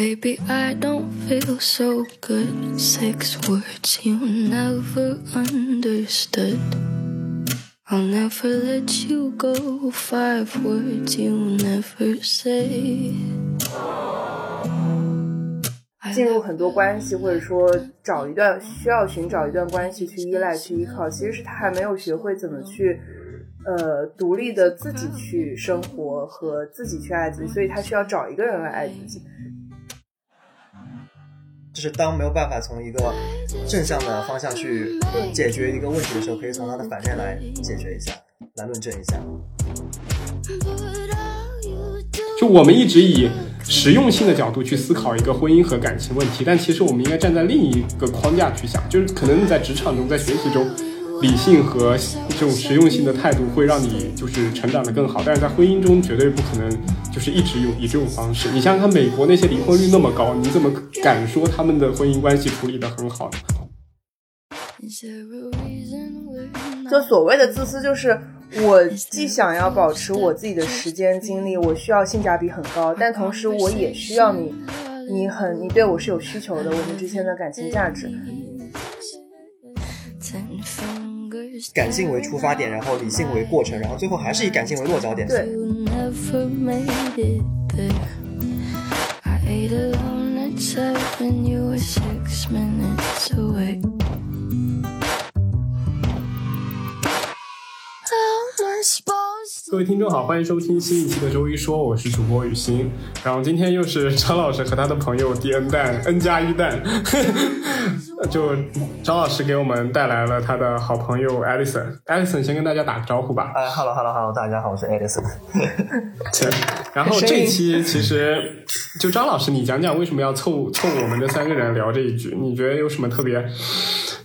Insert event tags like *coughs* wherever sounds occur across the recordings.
Baby, I don't feel so good. Six words you never understood. I'll never let you go. Five words you never say. 进入很多关系，或者说找一段需要寻找一段关系去依赖、去依靠，其实是他还没有学会怎么去，呃，独立的自己去生活和自己去爱自己，所以他需要找一个人来爱自己。就是当没有办法从一个正向的方向去解决一个问题的时候，可以从它的反面来解决一下，来论证一下。就我们一直以实用性的角度去思考一个婚姻和感情问题，但其实我们应该站在另一个框架去想，就是可能你在职场中，在学习中。理性和这种实用性的态度会让你就是成长的更好，但是在婚姻中绝对不可能就是一直用以这种方式。你想想看，美国那些离婚率那么高，你怎么敢说他们的婚姻关系处理的很好呢？就所谓的自私，就是我既想要保持我自己的时间精力，我需要性价比很高，但同时我也需要你，你很你对我是有需求的，我们之间的感情价值。感性为出发点，然后理性为过程，然后最后还是以感性为落脚点。对。各位听众好，欢迎收听新一期的周一说，我是主播雨欣。然后今天又是张老师和他的朋友 D N 蛋 N 加一蛋，*laughs* 就张老师给我们带来了他的好朋友 Edison。Edison 先跟大家打个招呼吧。哎，Hello Hello Hello，大家好，我是 Edison。*laughs* 然后这期其实就张老师，你讲讲为什么要凑凑我们这三个人聊这一局？你觉得有什么特别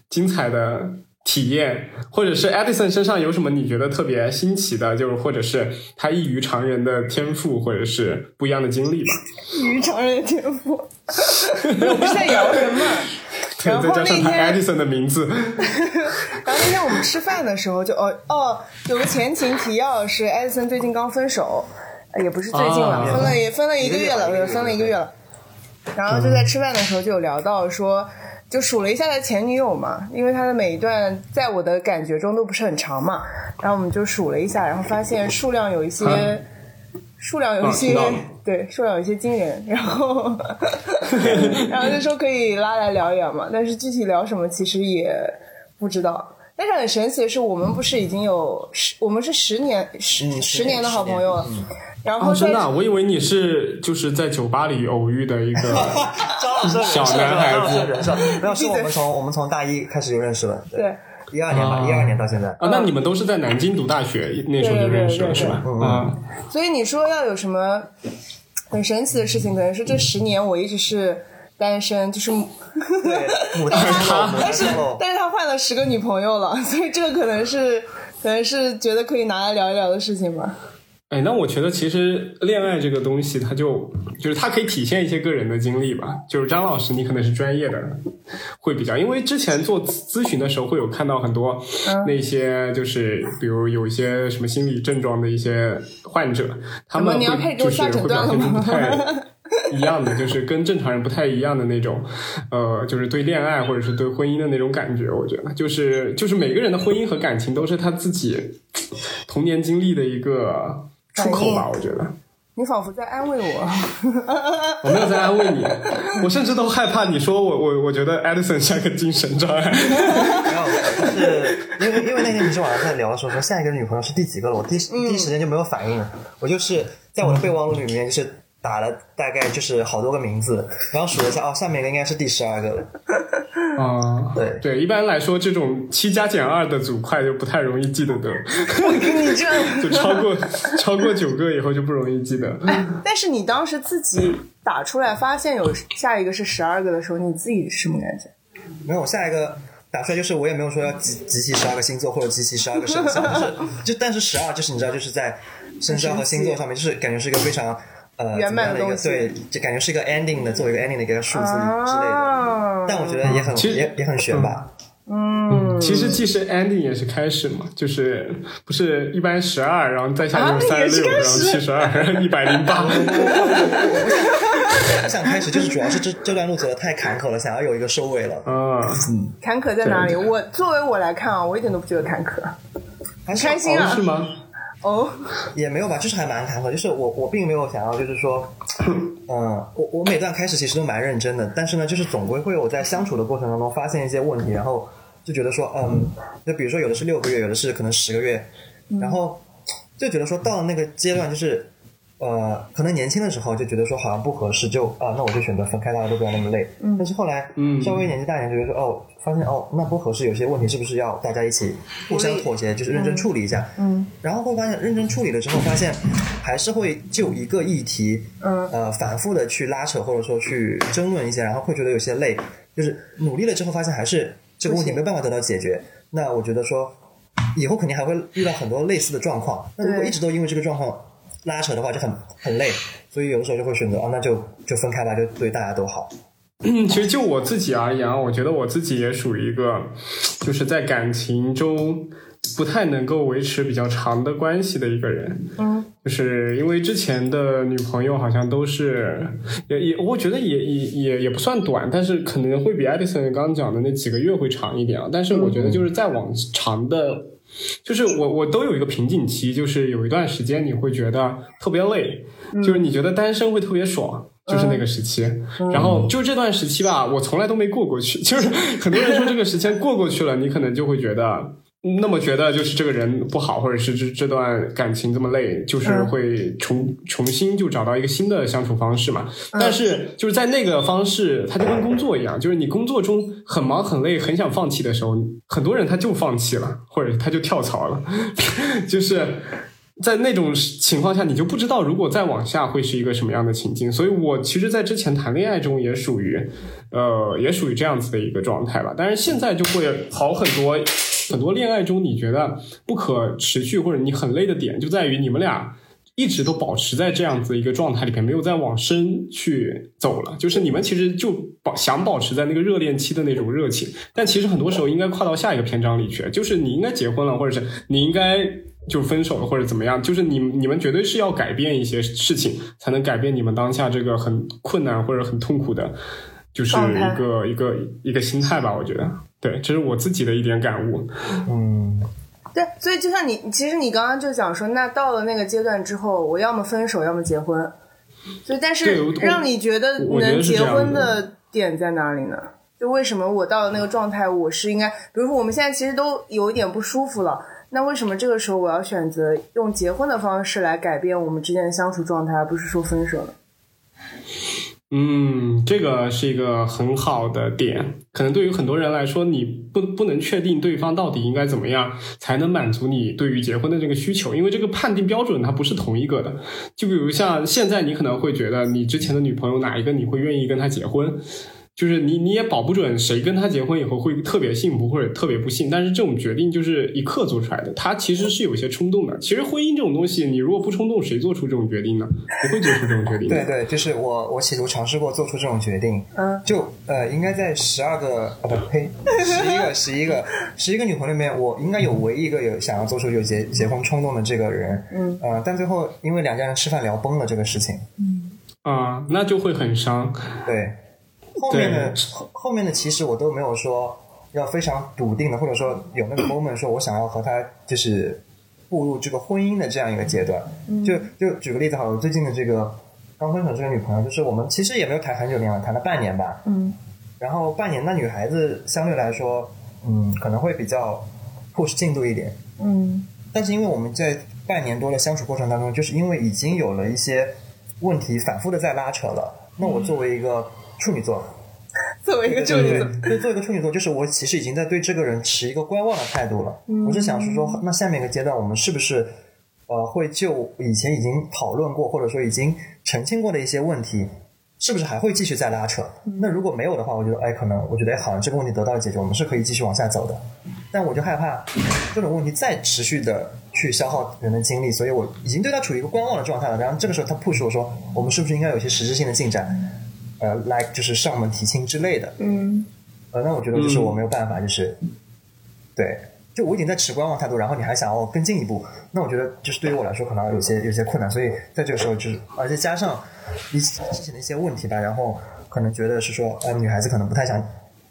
精彩的？体验，或者是 Edison 身上有什么你觉得特别新奇的，就是或者是他异于常人的天赋，或者是不一样的经历吧。异于常人的天赋，*laughs* 我不是在摇人吗。然后再加上他 Edison 的名字。*laughs* 然后那天我们吃饭的时候，就哦哦，有个前情提要是 Edison 最近刚分手，也不是最近了，分了也分了一个月了，分了一个月了。然后就在吃饭的时候就有聊到说。就数了一下他前女友嘛，因为他的每一段在我的感觉中都不是很长嘛，然后我们就数了一下，然后发现数量有一些，数量有一些，对，数量有一些惊人，然后，*laughs* 然后就说可以拉来聊一聊嘛，但是具体聊什么其实也不知道。但是很神奇的是，我们不是已经有十，我们是十年十十年的好朋友了。然后真的，我以为你是就是在酒吧里偶遇的一个 *laughs* 小男孩子。没有，*laughs* 是我们从我们从大一开始就认识了。对，一二年吧，一二年到现在。啊，那你们都是在南京读大学，那时候就认识了，是吧？嗯。所以你说要有什么很神奇的事情，可能是这十年我一直是单身，就是。对，*laughs* 但是他，但是但是他换了十个女朋友了，所以这个可能是可能是觉得可以拿来聊一聊的事情吧。哎，那我觉得其实恋爱这个东西，它就就是它可以体现一些个人的经历吧。就是张老师，你可能是专业的，会比较，因为之前做咨询的时候，会有看到很多那些就是比如有一些什么心理症状的一些患者，他们会就是会表现出不太。一样的，就是跟正常人不太一样的那种，呃，就是对恋爱或者是对婚姻的那种感觉。我觉得，就是就是每个人的婚姻和感情都是他自己童年经历的一个出口吧。我觉得，你仿佛在安慰我，*laughs* 我没有在安慰你，我甚至都害怕你说我我我觉得 Edison 像个精神障碍。*laughs* 没有，就是因为因为那天你是晚上在聊的时候说下一个女朋友是第几个了，我第第一时间就没有反应，我就是在我的备忘录里面就是。打了大概就是好多个名字，然后数了一下，哦，下面一个应该是第十二个了。啊，对对，一般来说，这种七加减二的组块就不太容易记得的。我跟你这样，就超过超过九个以后就不容易记得。但是你当时自己打出来，发现有下一个是十二个的时候，你自己什么感觉？没有，下一个打出来就是我也没有说要集集齐十二个星座或者集齐十二个生肖，就是就但是十二就是你知道就是在生肖和星座上面，就是感觉是一个非常。呃，圆满的一个，对，就感觉是一个 ending 的，作为一个 ending 的一个数字之类的。但我觉得也很，也也很悬吧。嗯，其实既是 ending 也是开始嘛，就是不是一般十二，然后再下就是三十六，然后七十二，一百零八。*laughs* 不想开始，就是主要是这这段路走的太坎坷了，想要有一个收尾了。嗯，坎坷在哪里？我作为我来看啊，我一点都不觉得坎坷。很开心啊哦是吗？哦，也没有吧，就是还蛮坎坷。就是我我并没有想要，就是说，嗯，*laughs* 我我每段开始其实都蛮认真的，但是呢，就是总归会有在相处的过程当中发现一些问题，然后就觉得说，嗯，就比如说有的是六个月，有的是可能十个月，然后就觉得说到了那个阶段，就是呃，可能年轻的时候就觉得说好像不合适，就啊，那我就选择分开，大家都不要那么累。但是后来嗯稍微年纪大一点，就觉得说哦，发现哦，那不合适，有些问题是不是要大家一起互相妥协，就是认真处理一下。嗯，然后会发现认真处理了之后，发现还是会就一个议题，嗯呃，反复的去拉扯或者说去争论一些，然后会觉得有些累，就是努力了之后发现还是这个问题没有办法得到解决。那我觉得说以后肯定还会遇到很多类似的状况。那如果一直都因为这个状况拉扯的话，就很很累。所以有的时候就会选择啊，那就就分开吧，就对大家都好。嗯，其实就我自己而言啊，我觉得我自己也属于一个，就是在感情中不太能够维持比较长的关系的一个人。嗯，就是因为之前的女朋友好像都是，也也，我觉得也也也也不算短，但是可能会比艾迪森刚刚讲的那几个月会长一点啊。但是我觉得就是再往长的。就是我我都有一个瓶颈期，就是有一段时间你会觉得特别累，就是你觉得单身会特别爽，就是那个时期。然后就这段时期吧，我从来都没过过去。就是很多人说这个时间过过去了，你可能就会觉得。那么觉得就是这个人不好，或者是这这段感情这么累，就是会重重新就找到一个新的相处方式嘛。但是就是在那个方式，它就跟工作一样，就是你工作中很忙很累，很想放弃的时候，很多人他就放弃了，或者他就跳槽了，*laughs* 就是。在那种情况下，你就不知道如果再往下会是一个什么样的情境。所以我其实，在之前谈恋爱中也属于，呃，也属于这样子的一个状态吧。但是现在就会好很多。很多恋爱中，你觉得不可持续或者你很累的点，就在于你们俩一直都保持在这样子一个状态里面，没有再往深去走了。就是你们其实就保想保持在那个热恋期的那种热情，但其实很多时候应该跨到下一个篇章里去。就是你应该结婚了，或者是你应该就分手了，或者怎么样。就是你你们绝对是要改变一些事情，才能改变你们当下这个很困难或者很痛苦的，就是一个一个一个心态吧。我觉得。对，这是我自己的一点感悟。嗯，对，所以就像你，其实你刚刚就讲说，那到了那个阶段之后，我要么分手，要么结婚。所以，但是让你觉得能结婚的点在哪里呢？就为什么我到了那个状态，我是应该，比如说我们现在其实都有一点不舒服了，那为什么这个时候我要选择用结婚的方式来改变我们之间的相处状态，而不是说分手呢？嗯，这个是一个很好的点。可能对于很多人来说，你不不能确定对方到底应该怎么样才能满足你对于结婚的这个需求，因为这个判定标准它不是同一个的。就比如像现在，你可能会觉得你之前的女朋友哪一个你会愿意跟她结婚，就是你你也保不准谁跟他结婚以后会特别幸福或者特别不幸。但是这种决定就是一刻做出来的，他其实是有些冲动的。其实婚姻这种东西，你如果不冲动，谁做出这种决定呢？不会做出这种决定。对对，就是我我企图尝试过做出这种决定，嗯，就呃，应该在十二个啊不呸，十一个十一个十一个女朋友里面，我应该有唯一一个有想要做出有结结婚冲动的这个人，嗯呃，但最后因为两家人吃饭聊崩了这个事情，嗯啊、那就会很伤。对，后面的后后面的其实我都没有说要非常笃定的，或者说有那个 *coughs* moment 说我想要和他就是步入这个婚姻的这样一个阶段。就就举个例子好了，我最近的这个刚分手这个女朋友，就是我们其实也没有谈很久恋爱，谈了半年吧。嗯然后半年，那女孩子相对来说，嗯，可能会比较 push 进度一点。嗯但是因为我们在半年多的相处过程当中，就是因为已经有了一些问题反复的在拉扯了，那我作为一个处女座，作为一个处女座，对，作为一个处女座，就是我其实已经在对这个人持一个观望的态度了。我是想是说，那下面一个阶段，我们是不是呃会就以前已经讨论过，或者说已经澄清过的一些问题，是不是还会继续再拉扯？那如果没有的话，我觉得哎，可能我觉得哎，好像这个问题得到了解决，我们是可以继续往下走的。但我就害怕这种问题再持续的去消耗人的精力，所以我已经对他处于一个观望的状态了。然后这个时候他 push 我说，我们是不是应该有一些实质性的进展？呃，来就是上门提亲之类的。嗯呃，那我觉得就是我没有办法，就是、对，就我已经在持观望态度，然后你还想要更进一步，那我觉得就是对于我来说可能有些有些困难，所以在这个时候就是，而且加上一之前的一些问题吧，然后可能觉得是说，呃，女孩子可能不太想，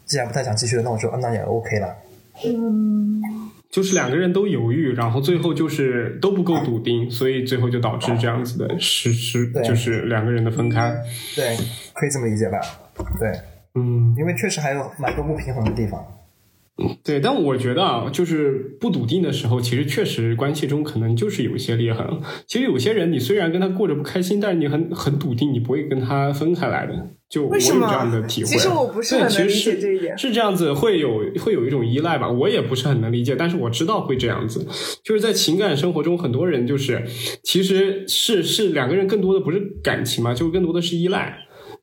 既然不太想继续了，那我说，啊那也 OK 了。就是两个人都犹豫，然后最后就是都不够笃定，所以最后就导致这样子的实施，就是两个人的分开。对，可以这么理解吧？对，嗯，因为确实还有蛮多不平衡的地方。对，但我觉得啊，就是不笃定的时候，其实确实关系中可能就是有一些裂痕。其实有些人，你虽然跟他过着不开心，但是你很很笃定，你不会跟他分开来的。就我有为什么这样的体会。其实我不是对很能理其实是解这一点是这样子，会有会有一种依赖吧。我也不是很能理解，但是我知道会这样子。就是在情感生活中，很多人就是其实是是两个人更多的不是感情嘛，就更多的是依赖。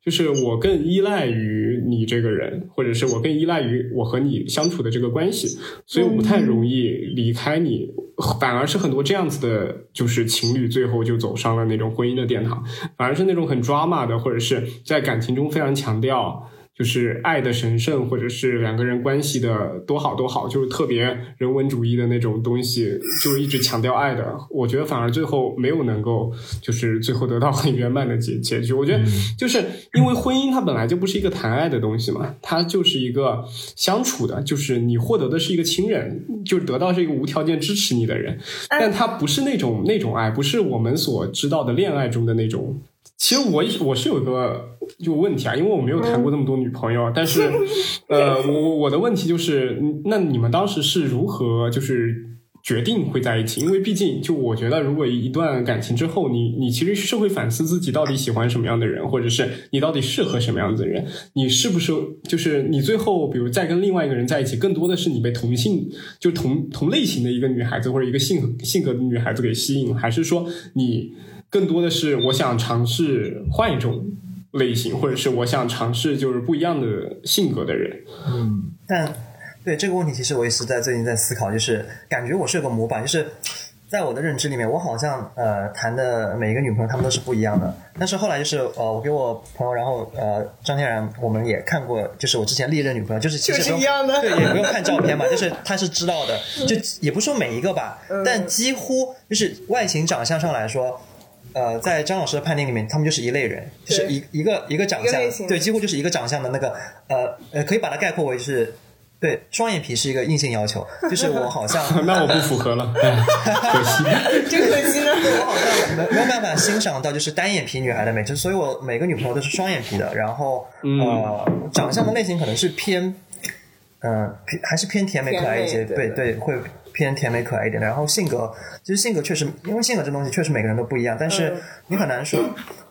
就是我更依赖于你这个人，或者是我更依赖于我和你相处的这个关系，所以我不太容易离开你。反而是很多这样子的，就是情侣最后就走上了那种婚姻的殿堂，反而是那种很 drama 的，或者是在感情中非常强调。就是爱的神圣，或者是两个人关系的多好多好，就是特别人文主义的那种东西，就是一直强调爱的。我觉得反而最后没有能够，就是最后得到很圆满的结结局。我觉得就是因为婚姻它本来就不是一个谈爱的东西嘛，它就是一个相处的，就是你获得的是一个亲人，就是得到是一个无条件支持你的人，但它不是那种那种爱，不是我们所知道的恋爱中的那种。其实我我是有一个就问题啊，因为我没有谈过那么多女朋友，但是呃，我我我的问题就是，嗯那你们当时是如何就是决定会在一起？因为毕竟就我觉得，如果一段感情之后，你你其实是会反思自己到底喜欢什么样的人，或者是你到底适合什么样子的人，你是不是就是你最后比如再跟另外一个人在一起，更多的是你被同性就同同类型的一个女孩子或者一个性性格的女孩子给吸引，还是说你？更多的是我想尝试换一种类型，或者是我想尝试就是不一样的性格的人。嗯，但对这个问题，其实我也是在最近在思考，就是感觉我是有个模板，就是在我的认知里面，我好像呃谈的每一个女朋友她们都是不一样的。但是后来就是呃，我给我朋友，然后呃张天然，我们也看过，就是我之前历任女朋友，就是其实就是都一样的对，也不用看照片嘛，就是他是知道的，就也不说每一个吧，但几乎就是外形长相上来说。呃，在张老师的判定里面，他们就是一类人，就是一一个一个长相对，几乎就是一个长相的那个，呃呃，可以把它概括为是，对，双眼皮是一个硬性要求，就是我好像 *laughs* 那我不符合了，*laughs* 哎可惜。*laughs* 真可惜呢。我好像没没有办法欣赏到就是单眼皮女孩的美，就所以我每个女朋友都是双眼皮的，然后呃，长相的类型可能是偏，嗯、偏还是偏甜美可爱一些，对对对，会偏甜美可爱一点的。然后性格，其实性格确实，因为性格这东西确实每个人都不一样，但是嗯你很难说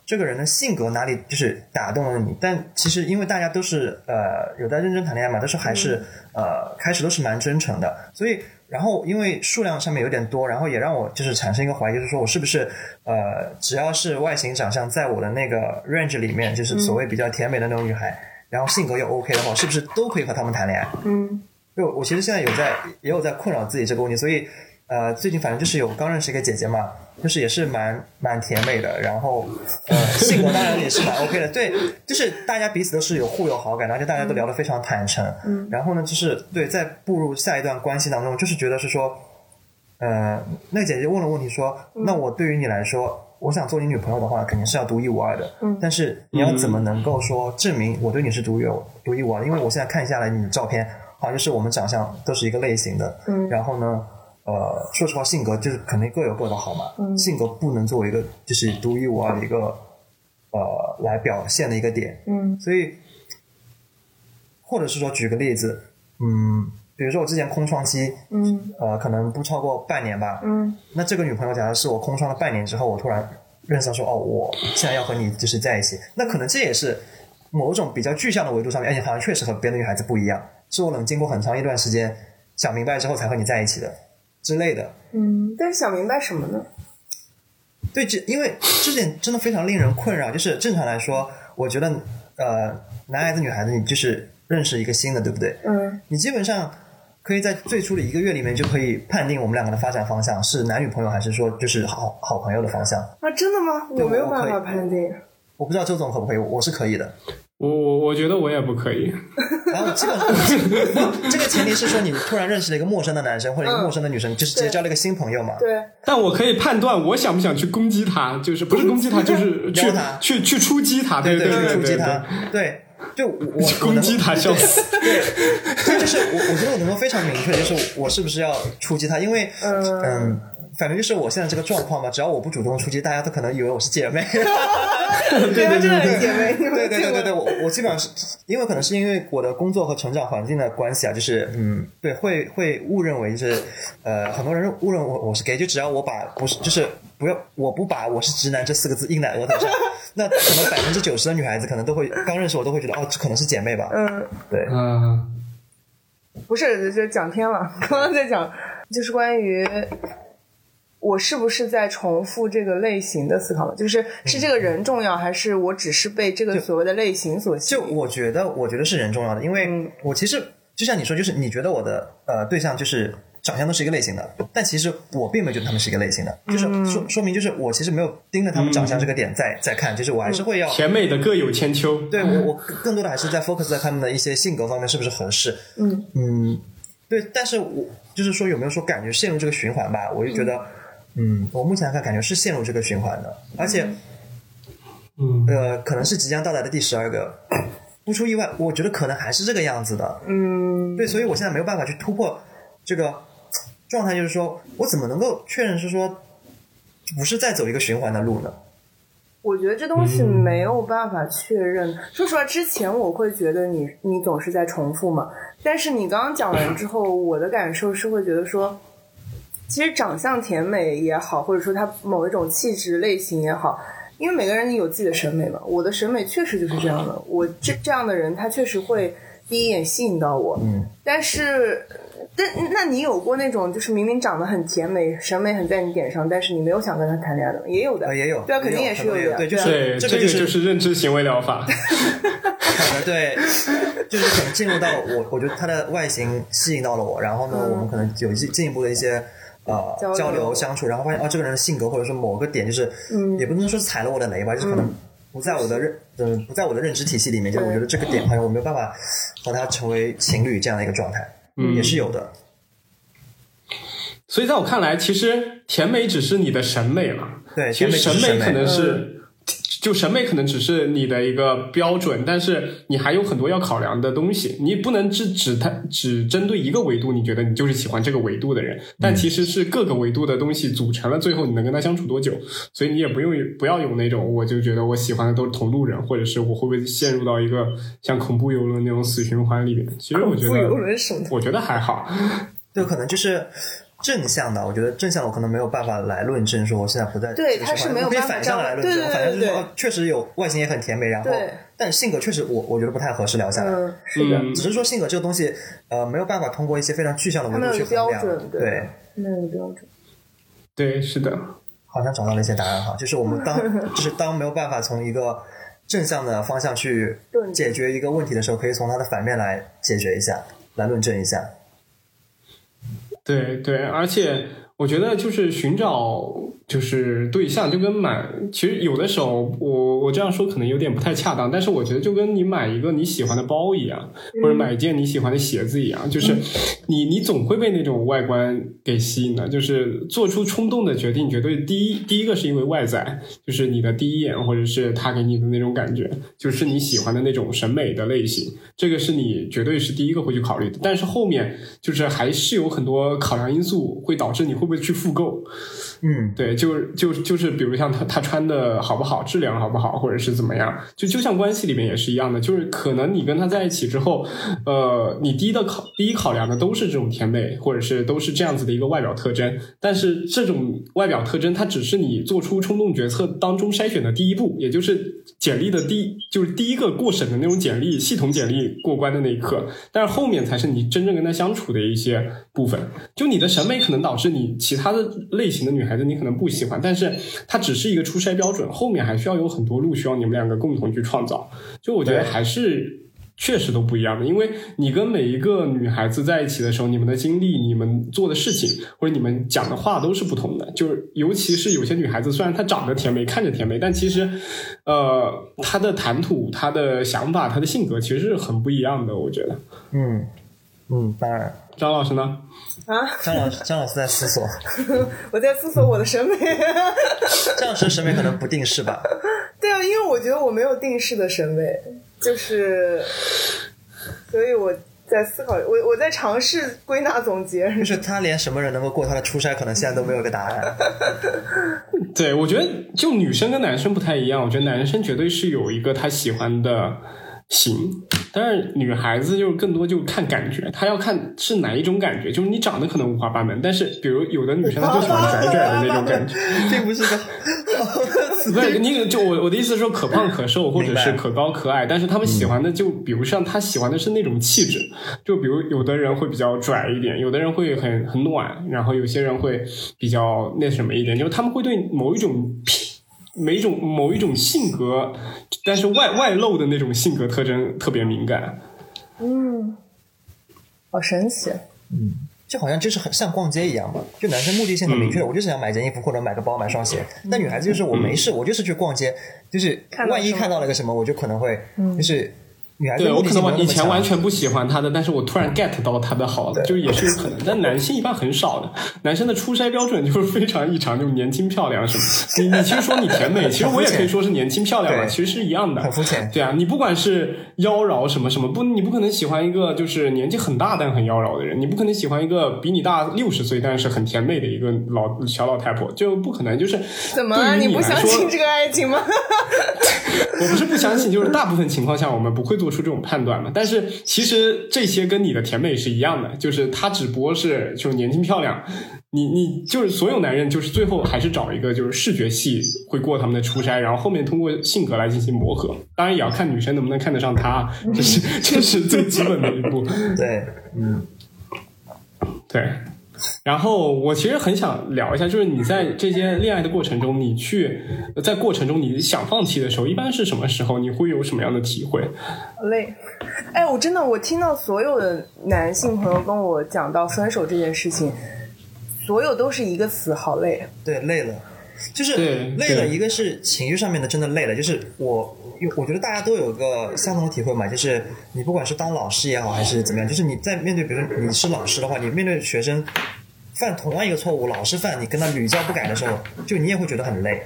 这个人的性格哪里就是打动了你。但其实因为大家都是呃有在认真谈恋爱嘛，但是还是、嗯呃开始都是蛮真诚的，所以。然后，因为数量上面有点多，然后也让我就是产生一个怀疑，就是说我是不是呃，只要是外形长相在我的那个 range 里面，就是所谓比较甜美的那种女孩，然后性格又 OK 的话，是不是都可以和她们谈恋爱？嗯，就我其实现在有在也有在困扰自己这个问题，所以呃，最近反正就是有刚认识一个姐姐嘛，就是也是蛮蛮甜美的，然后呃性格当然也是蛮 OK 的，对，就是大家彼此都是有互有好感，而且大家都聊得非常坦诚，嗯，然后呢，就是对在步入下一段关系当中，就是觉得是说，呃，那个姐姐问了问题说，那我对于你来说。我想做你女朋友的话，肯定是要独一无二的。嗯，但是你要怎么能够说证明我对你是独有独一无二？因为我现在看下来你的照片，好像就是我们长相都是一个类型的。嗯，然后呢，呃，说实话，性格就是肯定各有各的好嘛。嗯，性格不能作为一个就是独一无二的一个呃来表现的一个点。嗯，所以或者是说举个例子，嗯，比如说我之前空窗期，嗯呃，可能不超过半年吧。嗯那这个女朋友，假如是我空窗了半年之后，我突然认识到说，哦，我现在要和你就是在一起，那可能这也是某种比较具象的维度上面，而且好像确实和别的女孩子不一样，是我冷静过很长一段时间想明白之后才和你在一起的之类的。嗯，但是想明白什么呢？对，这因为这点真的非常令人困扰。就是正常来说，我觉得呃，男孩子女孩子，你就是认识一个新的，对不对？嗯你基本上可以在最初的一个月里面就可以判定我们两个的发展方向是男女朋友，还是说就是好好朋友的方向。啊，真的吗？我没有办法判定。我不知道周总可不可以，我是可以的。我我我觉得我也不可以。*laughs* 然后基本上，这个前提是说你突然认识了一个陌生的男生或者一个陌生的女生，就是直接交了一个新朋友嘛。对，但我可以判断我想不想去攻击他，就是不是攻击他，就是 *laughs* 去他去去出击他，对对，对去冲击对他，对，就我我攻击他，笑死。对，这就是我我觉得我能够非常明确，就是我是不是要出击他，因为嗯。反正就是我现在这个状况嘛，只要我不主动出击，大家都可能以为我是姐妹。*laughs* 对对对，姐妹，对对对对对，我我基本上是因为可能是因为我的工作和成长环境的关系啊，就是嗯，对，会会误认为就是呃，很多人误认为我我是 gay，就只要我把不是就是不要我不把我是直男这四个字印在额头上，那可能百分之九十的女孩子可能都会刚认识我都会觉得哦，这可能是姐妹吧。嗯，对，嗯，不是，就讲偏了。刚刚在讲就是关于。我是不是在重复这个类型的思考呢？就是是这个人重要，还是我只是被这个所谓的类型所吸引？就我觉得，我觉得是人重要的，因为我其实就像你说，就是你觉得我的呃对象就是长相都是一个类型的，但其实我并没有觉得他们是一个类型的，就是说说明就是我其实没有盯着他们长相这个点在在看，就是我还是会要甜美的各有千秋。对我我更多的还是在 focus 在他们的一些性格方面是不是合适。嗯嗯，对，但是我就是说有没有说感觉陷入这个循环吧？我就觉得。嗯，我目前来看，感觉是陷入这个循环的，而且，嗯，呃，可能是即将到来的第十二个，不出意外，我觉得可能还是这个样子的。嗯，对，所以我现在没有办法去突破这个状态，就是说我怎么能够确认是说不是在走一个循环的路呢？我觉得这东西没有办法确认。说实话，之前我会觉得你你总是在重复嘛，但是你刚刚讲完之后，我的感受是会觉得说。其实长相甜美也好，或者说他某一种气质类型也好，因为每个人有自己的审美嘛。我的审美确实就是这样的，我这这样的人，他确实会第一眼吸引到我。嗯。但是，但那你有过那种就是明明长得很甜美，审美很在你点上，但是你没有想跟他谈恋爱的吗？也有的，也有。对啊，肯定也是有的。对，就是对，这个就是认知行为疗法。可 *laughs* 能对，就是可能进入到我，我觉得他的外形吸引到了我，然后呢，我们可能有进进一步的一些。呃，交流。相处，然后发现啊，这个人的性格或者说某个点，就是也不能说踩了我的雷吧，就是可能不在我的认，嗯，不在我的认知体系里面，就是我觉得这个点好像我没有办法和他成为情侣这样的一个状态，也是有的。所以在我看来，其实甜美只是你的审美了，对，其实审美可能是。就审美可能只是你的一个标准，但是你还有很多要考量的东西，你不能只只它只针对一个维度，你觉得你就是喜欢这个维度的人，但其实是各个维度的东西组成了，最后你能跟他相处多久，所以你也不用不要有那种我就觉得我喜欢的都是同路人，或者是我会不会陷入到一个像恐怖游轮那种死循环里面？其实我觉得，我觉得还好，就可能就是。正向的，我觉得正向我可能没有办法来论证，说我现在不在。对，他是没有办法。反向来论证，反正就是说，确实有外形也很甜美，然后，但性格确实我我觉得不太合适聊下来。嗯，是的。只是说性格这个东西，呃，没有办法通过一些非常具象的维度去衡量。对，没有标准。对，是的。好像找到了一些答案哈，就是我们当 *laughs* 就是当没有办法从一个正向的方向去解决一个问题的时候，可以从它的反面来解决一下，来论证一下。对对，而且我觉得就是寻找就是对象，就跟买，其实有的时候我我这样说可能有点不太恰当，但是我觉得就跟你买一个你喜欢的包一样，或者买一件你喜欢的鞋子一样，就是你你总会被那种外观给吸引的，就是做出冲动的决定，绝对第一第一个是因为外在，就是你的第一眼或者是他给你的那种感觉，就是你喜欢的那种审美的类型，这个是你绝对是第一个会去考虑的，但是后面就是还是有很多。考量因素会导致你会不会去复购？嗯，对，就是就是就是比如像他他穿的好不好，质量好不好，或者是怎么样，就就像关系里面也是一样的，就是可能你跟他在一起之后，呃，你第一的考第一考量的都是这种甜美，或者是都是这样子的一个外表特征，但是这种外表特征它只是你做出冲动决策当中筛选的第一步，也就是简历的第就是第一个过审的那种简历系统简历过关的那一刻，但是后面才是你真正跟他相处的一些部分。就你的审美可能导致你其他的类型的女孩子你可能不喜欢，但是它只是一个初筛标准，后面还需要有很多路需要你们两个共同去创造。就我觉得还是确实都不一样的，因为你跟每一个女孩子在一起的时候，你们的经历、你们做的事情或者你们讲的话都是不同的。就是尤其是有些女孩子，虽然她长得甜美，看着甜美，但其实，呃，她的谈吐、她的想法、她的性格其实是很不一样的。我觉得，嗯嗯，当然，张老师呢？啊，张老师张老师在思索，*laughs* 我在思索我的审美。*laughs* 张老师审美可能不定式吧？对啊，因为我觉得我没有定式的审美，就是，所以我在思考，我我在尝试归纳总结。*laughs* 就是他连什么人能够过他的初筛，可能现在都没有个答案。对，我觉得就女生跟男生不太一样，我觉得男生绝对是有一个他喜欢的型，但是女孩子就更多就看感觉，她要看是哪一种感觉，就是你长得可能五花八门，但是比如有的女生她 *laughs* 就喜欢拽拽的那种感觉，*laughs* 并不是个不是你就我我的意思是说可胖可瘦或者是可高可矮，但是他们喜欢的就比如像他喜欢的是那种气质，就比如有的人会比较拽一点，有的人会很很暖，然后有些人会比较那什么一点，就是他们会对某一种癖。每一种某一种性格，但是外外露的那种性格特征特别敏感。嗯，好神奇。嗯就好像就是很像逛街一样嘛，就男生目的性很明确，我就是想买件衣服或者买个包、买双鞋。那女孩子就是我没事，我就是去逛街，就是万一看到了个什么，我就可能会就是女孩子对我可能以前完。全不喜欢他的，但是我突然 get 到他的好了，就也是有可能。但男性一般很少的，男生的初筛标准就是非常异常，就是年轻漂亮什么。你你其实说你甜美，*laughs* 其实我也可以说是年轻漂亮嘛，其实是一样的，很肤浅对啊，你不管是妖娆什么什么，不，你不可能喜欢一个就是年纪很大但很妖娆的人，你不可能喜欢一个比你大六十岁但是很甜美的一个老小老太婆，就不可能。就是怎么了？对于你不来说相信这个爱情吗？*laughs* 我不是不相信，就是大部分情况下我们不会做出这种判断嘛。但是其实这些跟你的甜美是一样的，就是她只不过是就是年轻漂亮。你你就是所有男人，就是最后还是找一个就是视觉系会过他们的初筛，然后后面通过性格来进行磨合。当然也要看女生能不能看得上他，*laughs* 这是这是最基本的一步。对，嗯，对，然后我其实很想聊一下，就是你在这些恋爱的过程中，你去在过程中你想放弃的时候，一般是什么时候？你会有什么样的体会？好累。哎，我真的，我听到所有的男性朋友跟我讲到分手这件事情，所有都是一个词：好累。对，累了，就是累了。一个是情绪上面的，真的累了。就是我，我觉得大家都有个相同的体会嘛，就是你不管是当老师也好，还是怎么样，就是你在面对，比如说你是老师的话，你面对学生犯同样一个错误，老是犯，你跟他屡教不改的时候，就你也会觉得很累。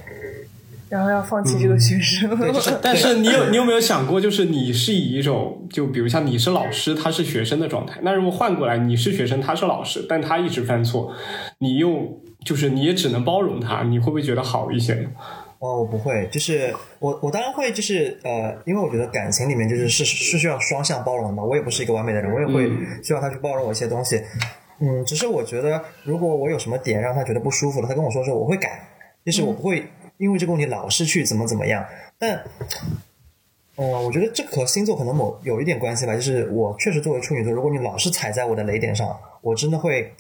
然后要放弃这个学生，对，就是 *laughs* 但是你有你有没有想过，就是你是以一种就比如像你是老师，他是学生的状态，那如果换过来你是学生，他是老师，但他一直犯错，你又就是你也只能包容他，你会不会觉得好一些？哦，我不会，就是我我当然会，就是呃，因为我觉得感情里面就是是是需要双向包容的嘛。我也不是一个完美的人，我也会希望他去包容我一些东西。嗯，嗯只是我觉得，如果我有什么点让他觉得不舒服了，他跟我说的时候，我会改，就是我不会因为这个问题老是去怎么怎么样。但，嗯、我觉得这和星座可能某有一点关系吧。就是我确实作为处女座，如果你老是踩在我的雷点上，我真的会，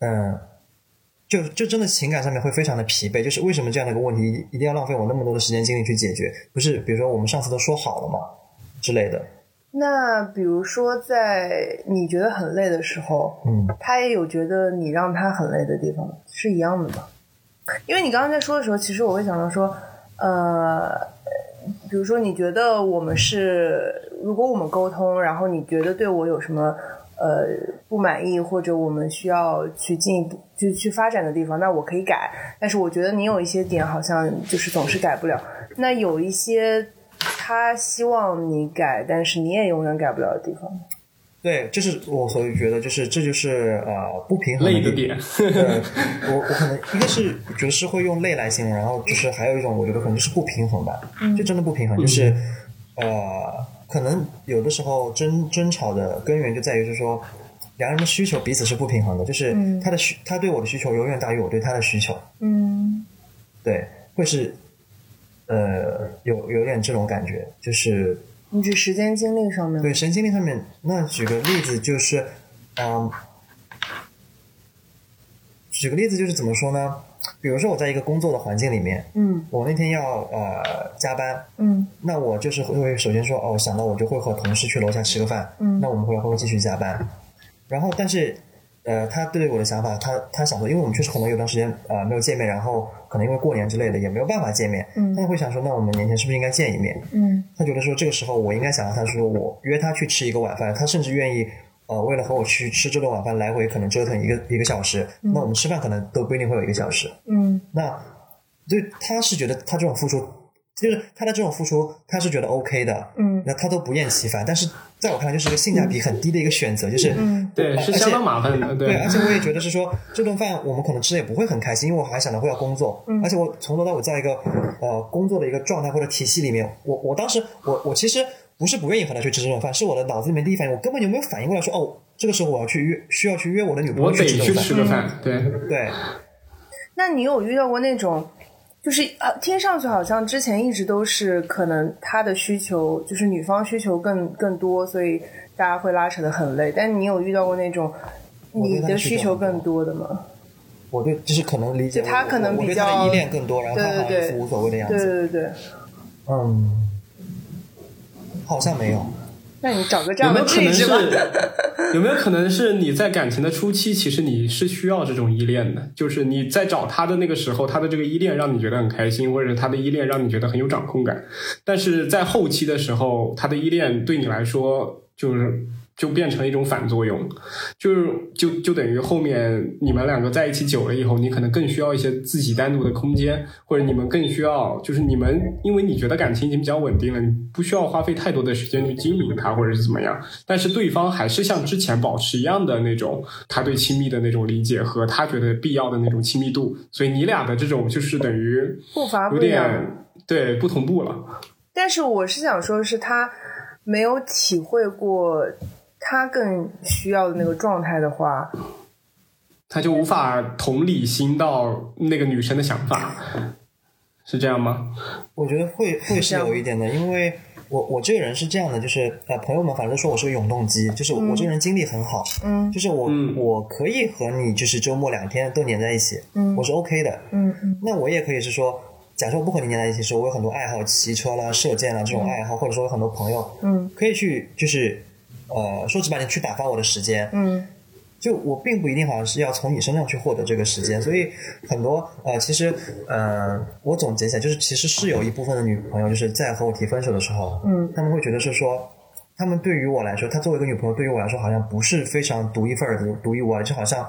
嗯。就就真的情感上面会非常的疲惫，就是为什么这样的一个问题一一定要浪费我那么多的时间精力去解决？不是，比如说我们上次都说好了嘛之类的，那比如说，在你觉得很累的时候，嗯，他也有觉得你让他很累的地方，是一样的吗？因为你刚刚在说的时候，其实我会想到说，呃，比如说你觉得我们是，如果我们沟通，然后你觉得对我有什么呃不满意，或者我们需要去进一步就去发展的地方，那我可以改。但是我觉得你有一些点好像就是总是改不了，那有一些他希望你改，但是你也永远改不了的地方。对，就是我所以觉得就是这就是呃不平衡地累的点，对，我我可能一个是觉得是会用累来形容，然后就是还有一种我觉得可能就是不平衡吧，就真的不平衡，就是呃可能有的时候争争吵的根源就在于就是说两个人的需求彼此是不平衡的，就是他的需他对我的需求永远大于我对他的需求，嗯。对，会是呃有有点这种感觉，就是你指时间精力上面吗对神经力上面，那举个例子就是，嗯，举个例子就是怎么说呢？比如说我在一个工作的环境里面，嗯我那天要呃加班，嗯那我就是会首先说哦，想到我就会和同事去楼下吃个饭，嗯那我们回来会不会继续加班？然后但是呃，他对我的想法，他他想说，因为我们确实可能有段时间呃没有见面，然后可能因为过年之类的也没有办法见面，嗯。他会想说，那我们年前是不是应该见一面？嗯。他觉得说这个时候我应该想到他说我约他去吃一个晚饭，他甚至愿意呃为了和我去吃这顿晚饭来回可能折腾一个一个小时，那我们吃饭可能都不一定会有一个小时。嗯。那对他是觉得他这种付出，就是他的这种付出他是觉得 OK 的，嗯那他都不厌其烦。但是在我看来，就是一个性价比很低的一个选择，就是嗯对，而且是相当麻烦的，对，而且我也觉得是说这顿饭我们可能吃的也不会很开心，因为我还想着会要工作，嗯。而且我从头到尾在一个呃工作的一个状态或者体系里面，我我当时我我其实不是不愿意和他去吃这顿饭，是我的脑子里面第一反应，我根本就没有反应过来说哦，这个时候我要去约需要去约我的女朋友去吃这顿饭，对，对，那你有遇到过那种，就是啊，听上去好像之前一直都是可能他的需求就是女方需求更更多，所以大家会拉扯的很累。但你有遇到过那种你的需求更多的吗？我对就是可能理解就他可能比较依恋更多，然后他好像无所谓的样对子，对对对，嗯，好像没有。那你找个这样的没有可能是。*laughs* 有没有可能是你在感情的初期，其实你是需要这种依恋的？就是你在找他的那个时候，他的这个依恋让你觉得很开心，或者他的依恋让你觉得很有掌控感。但是在后期的时候，他的依恋对你来说就是。就变成一种反作用，就是就就等于后面你们两个在一起久了以后，你可能更需要一些自己单独的空间，或者你们更需要，就是你们因为你觉得感情已经比较稳定了，你不需要花费太多的时间去经营它，或者是怎么样。但是对方还是像之前保持一样的那种他对亲密的那种理解和他觉得必要的那种亲密度，所以你俩的这种就是等于步伐有。点对不同步了。但是我是想说，是他没有体会过他更需要的那个状态的话，他就无法同理心到那个女生的想法，是这样吗？我觉得会 *laughs* 会是有一点的，因为我我这个人是这样的，就是呃，朋友们反正说我是个永动机，就是我这个人精力很好，嗯。就是我、嗯。我可以和你就是周末两天都黏在一起，嗯。我是 OK 的。嗯嗯。那我也可以是说，假设我不和你黏在一起的时候，我有很多爱好，骑车啦、射箭啦这种爱好，或者说有很多朋友，嗯。可以去就是呃说直白点去打发我的时间，嗯就我并不一定好像是要从你身上去获得这个时间，所以很多呃，其实呃，我总结起来就是，其实是有一部分的女朋友就是在和我提分手的时候，嗯他们会觉得是说，他们对于我来说，她作为一个女朋友，对于我来说好像不是非常独一份儿的、独一无二，就好像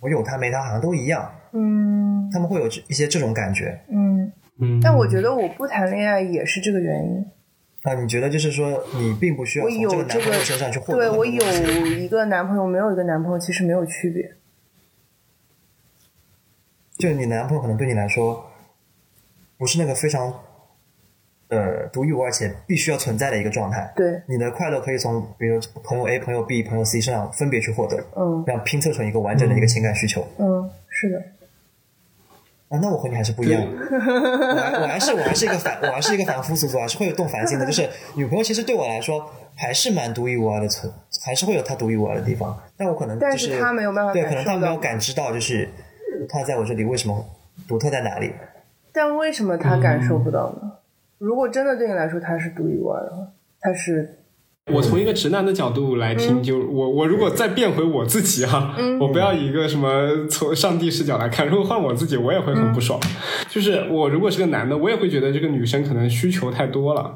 我有她没她好像都一样，嗯他们会有这一些这种感觉。嗯。嗯，但我觉得我不谈恋爱也是这个原因。啊，你觉得就是说，你并不需要从这个男朋友身上去获得对我有一个男朋友，没有一个男朋友其实没有区别。就你男朋友可能对你来说，不是那个非常呃独一无二且必须要存在的一个状态。对，你的快乐可以从比如朋友 A、朋友 B、朋友 C 身上分别去获得，嗯这样拼凑成一个完整的一个情感需求。嗯，是的。啊，那我和你还是不一样的，我还我还是我还是一个反我还是一个凡夫俗子，我还是会有动凡心的。就是女朋友其实对我来说还是蛮独一无二的存，还是会有她独一无二的地方。但我可能、就是、但是她没有办法对，可能她没有感知到，就是她在我这里为什么独特在哪里。但为什么她感受不到呢？如果真的对你来说她是独一无二的话，他是我从一个直男的角度来听，就我我如果再变回我自己哈、我不要以一个什么从上帝视角来看，如果换我自己，我也会很不爽。就是我如果是个男的，我也会觉得这个女生可能需求太多了，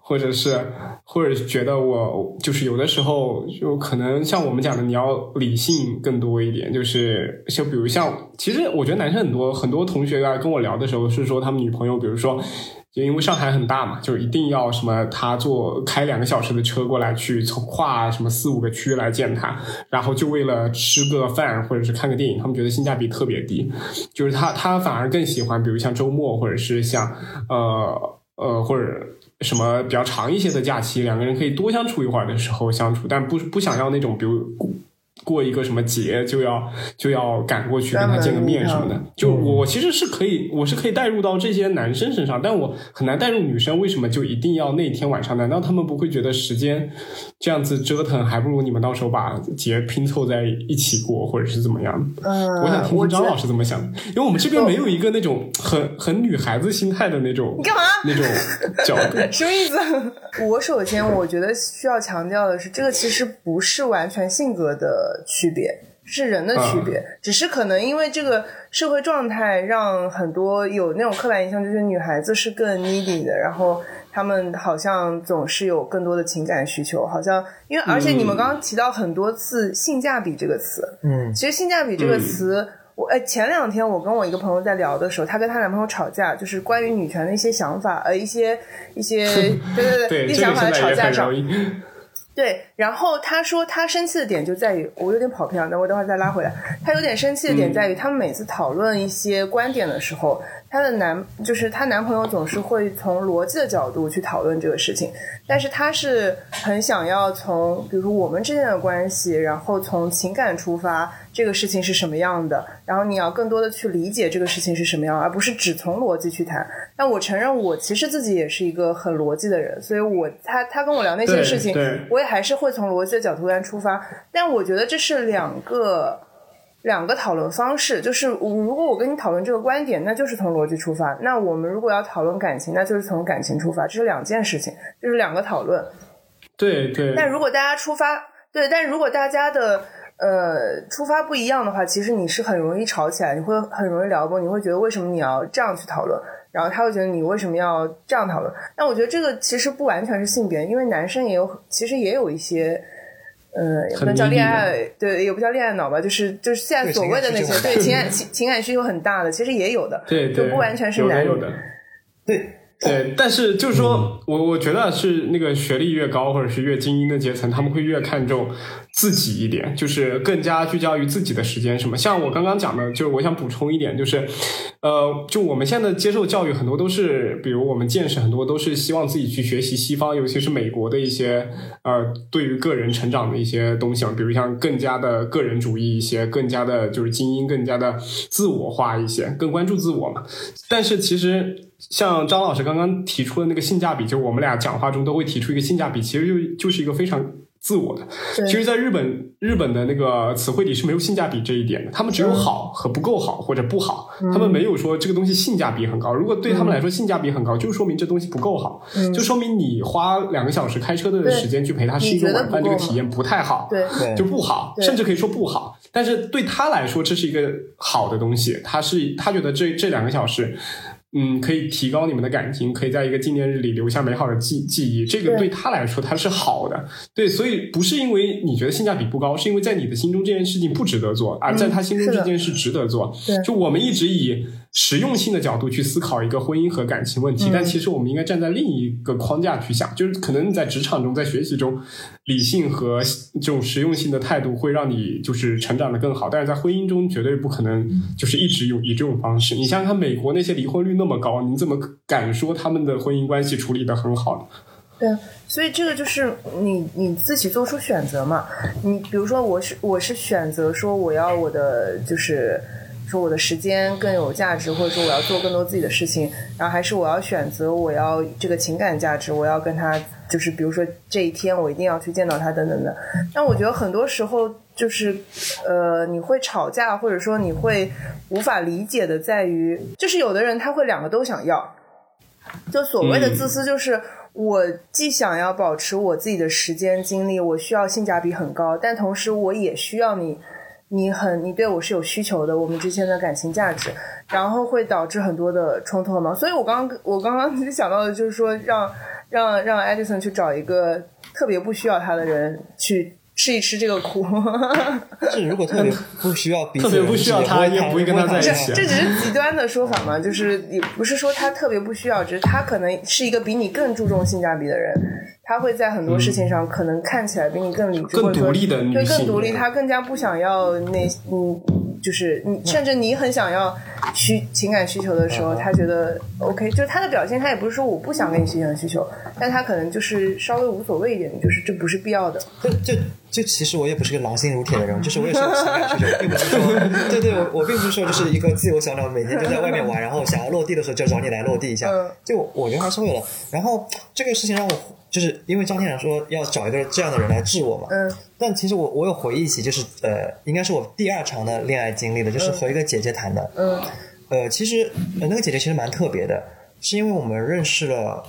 或者是或者觉得我就是有的时候就可能像我们讲的，你要理性更多一点，就是就比如像，其实我觉得男生很多很多同学啊跟我聊的时候是说他们女朋友，比如说。就因为上海很大嘛，就一定要什么他坐开两个小时的车过来，去从跨什么四五个区来见他，然后就为了吃个饭或者是看个电影，他们觉得性价比特别低。就是他他反而更喜欢，比如像周末或者是像呃呃或者什么比较长一些的假期，两个人可以多相处一会儿的时候相处，但不不想要那种比如。过一个什么节就要就要赶过去跟他见个面什么的。就我其实是可以，我是可以带入到这些男生身上，但我很难带入女生。为什么就一定要那天晚上？难道他们不会觉得时间这样子折腾，还不如你们到时候把节拼凑在一起过，或者是怎么样？嗯，我想听听张老师。怎么想，因为我们这边没有一个那种很很女孩子心态的那种你干嘛？*laughs* 那种角度。*laughs* 什么意思？*laughs* 我首先我觉得需要强调的是，这个其实不是完全性格的区别，是人的区别，只是可能因为这个社会状态，让很多有那种刻板印象，就是女孩子是更 needy 的，然后她们好像总是有更多的情感需求，好像因为而且你们刚刚提到很多次性价比这个词，嗯，其实性价比这个词。我哎，前两天我跟我一个朋友在聊的时候，她跟她男朋友吵架，就是关于女权的一些想法，呃，一些一些，*laughs* 对对对，一些想法的吵架上。对，然后她说她生气的点就在于，我有点跑偏了，等我等会儿再拉回来。她有点生气的点在于，他们每次讨论一些观点的时候，她的男就是她男朋友总是会从逻辑的角度去讨论这个事情，但是她是很想要从比如说我们之间的关系，然后从情感出发。这个事情是什么样的？然后你要更多的去理解这个事情是什么样，而不是只从逻辑去谈。但我承认，我其实自己也是一个很逻辑的人，所以我他他跟我聊那些事情，我也还是会从逻辑的角度来出发。但我觉得这是两个两个讨论方式，就是如果我跟你讨论这个观点，那就是从逻辑出发；那我们如果要讨论感情，那就是从感情出发，这是两件事情，就是两个讨论。对对。但如果大家出发对，但如果大家的。呃，出发不一样的话，其实你是很容易吵起来，你会很容易聊崩，你会觉得为什么你要这样去讨论，然后他会觉得你为什么要这样讨论。但我觉得这个其实不完全是性别，因为男生也有，其实也有一些，呃，也不能叫恋爱，对，也不叫恋爱脑吧，就是就是现在所谓的那些对 *laughs* 情感情情感需求很大的，其实也有的，对，就不完全是男有的，对。对，但是就是说，我我觉得是那个学历越高或者是越精英的阶层，他们会越看重自己一点，就是更加聚焦于自己的时间什么。像我刚刚讲的，就是我想补充一点，就是，呃，就我们现在接受教育很多都是，比如我们见识很多都是希望自己去学习西方，尤其是美国的一些呃对于个人成长的一些东西，比如像更加的个人主义一些，更加的就是精英，更加的自我化一些，更关注自我嘛。但是其实。像张老师刚刚提出的那个性价比，就是我们俩讲话中都会提出一个性价比，其实就就是一个非常自我的。其实，在日本日本的那个词汇里是没有性价比这一点的，他们只有好和不够好或者不好，他们没有说这个东西性价比很高。如果对他们来说性价比很高，就说明这东西不够好，就说明你花两个小时开车的时间去陪他吃一个晚饭，这个体验不太好，对，就不好，甚至可以说不好。但是对他来说，这是一个好的东西，他是他觉得这这两个小时。嗯，可以提高你们的感情，可以在一个纪念日里留下美好的记记忆。这个对他来说，他是好的。对，所以不是因为你觉得性价比不高，是因为在你的心中这件事情不值得做，而在他心中这件事值得做。就我们一直以。实用性的角度去思考一个婚姻和感情问题，但其实我们应该站在另一个框架去想，就是可能你在职场中、在学习中，理性和这种实用性的态度会让你就是成长的更好，但是在婚姻中绝对不可能就是一直用以这种方式。你想想看，美国那些离婚率那么高，你怎么敢说他们的婚姻关系处理的很好呢？对，所以这个就是你你自己做出选择嘛。你比如说，我是我是选择说我要我的就是。说我的时间更有价值，或者说我要做更多自己的事情，然后还是我要选择我要这个情感价值，我要跟他就是比如说这一天我一定要去见到他等等的。但我觉得很多时候就是呃你会吵架，或者说你会无法理解的在于，就是有的人他会两个都想要，就所谓的自私就是我既想要保持我自己的时间精力，我需要性价比很高，但同时我也需要你。你很，你对我是有需求的，我们之间的感情价值，然后会导致很多的冲突嘛。所以我刚刚我刚刚 *laughs* 想到的就是说，让让让 Edison 去找一个特别不需要他的人去。吃一吃这个苦，*laughs* 这如果特别不需要，特别不需要他，也不会跟他在一起。这只是极端的说法嘛，就是也不是说他特别不需要，只是他可能是一个比你更注重性价比的人，他会在很多事情上可能看起来比你更理智，更独立的女对，更独立，他更加不想要那嗯，就是你甚至你很想要需情感需求的时候，他觉得 OK，就是他的表现，他也不是说我不想跟你情感需求，但他可能就是稍微无所谓一点，就是这不是必要的。就就。就其实我也不是个狼心如铁的人，就是我也是有情感需求，并不是说，对对，我我并不是说就是一个自由小鸟，每天就在外面玩，然后想要落地的时候就找你来落地一下嗯，就我觉得还是会的。然后这个事情让我就是因为张天然说要找一个这样的人来治我嘛，嗯但其实我我有回忆起，就是呃，应该是我第二场的恋爱经历的，就是和一个姐姐谈的，嗯呃，其实、呃、那个姐姐其实蛮特别的，是因为我们认识了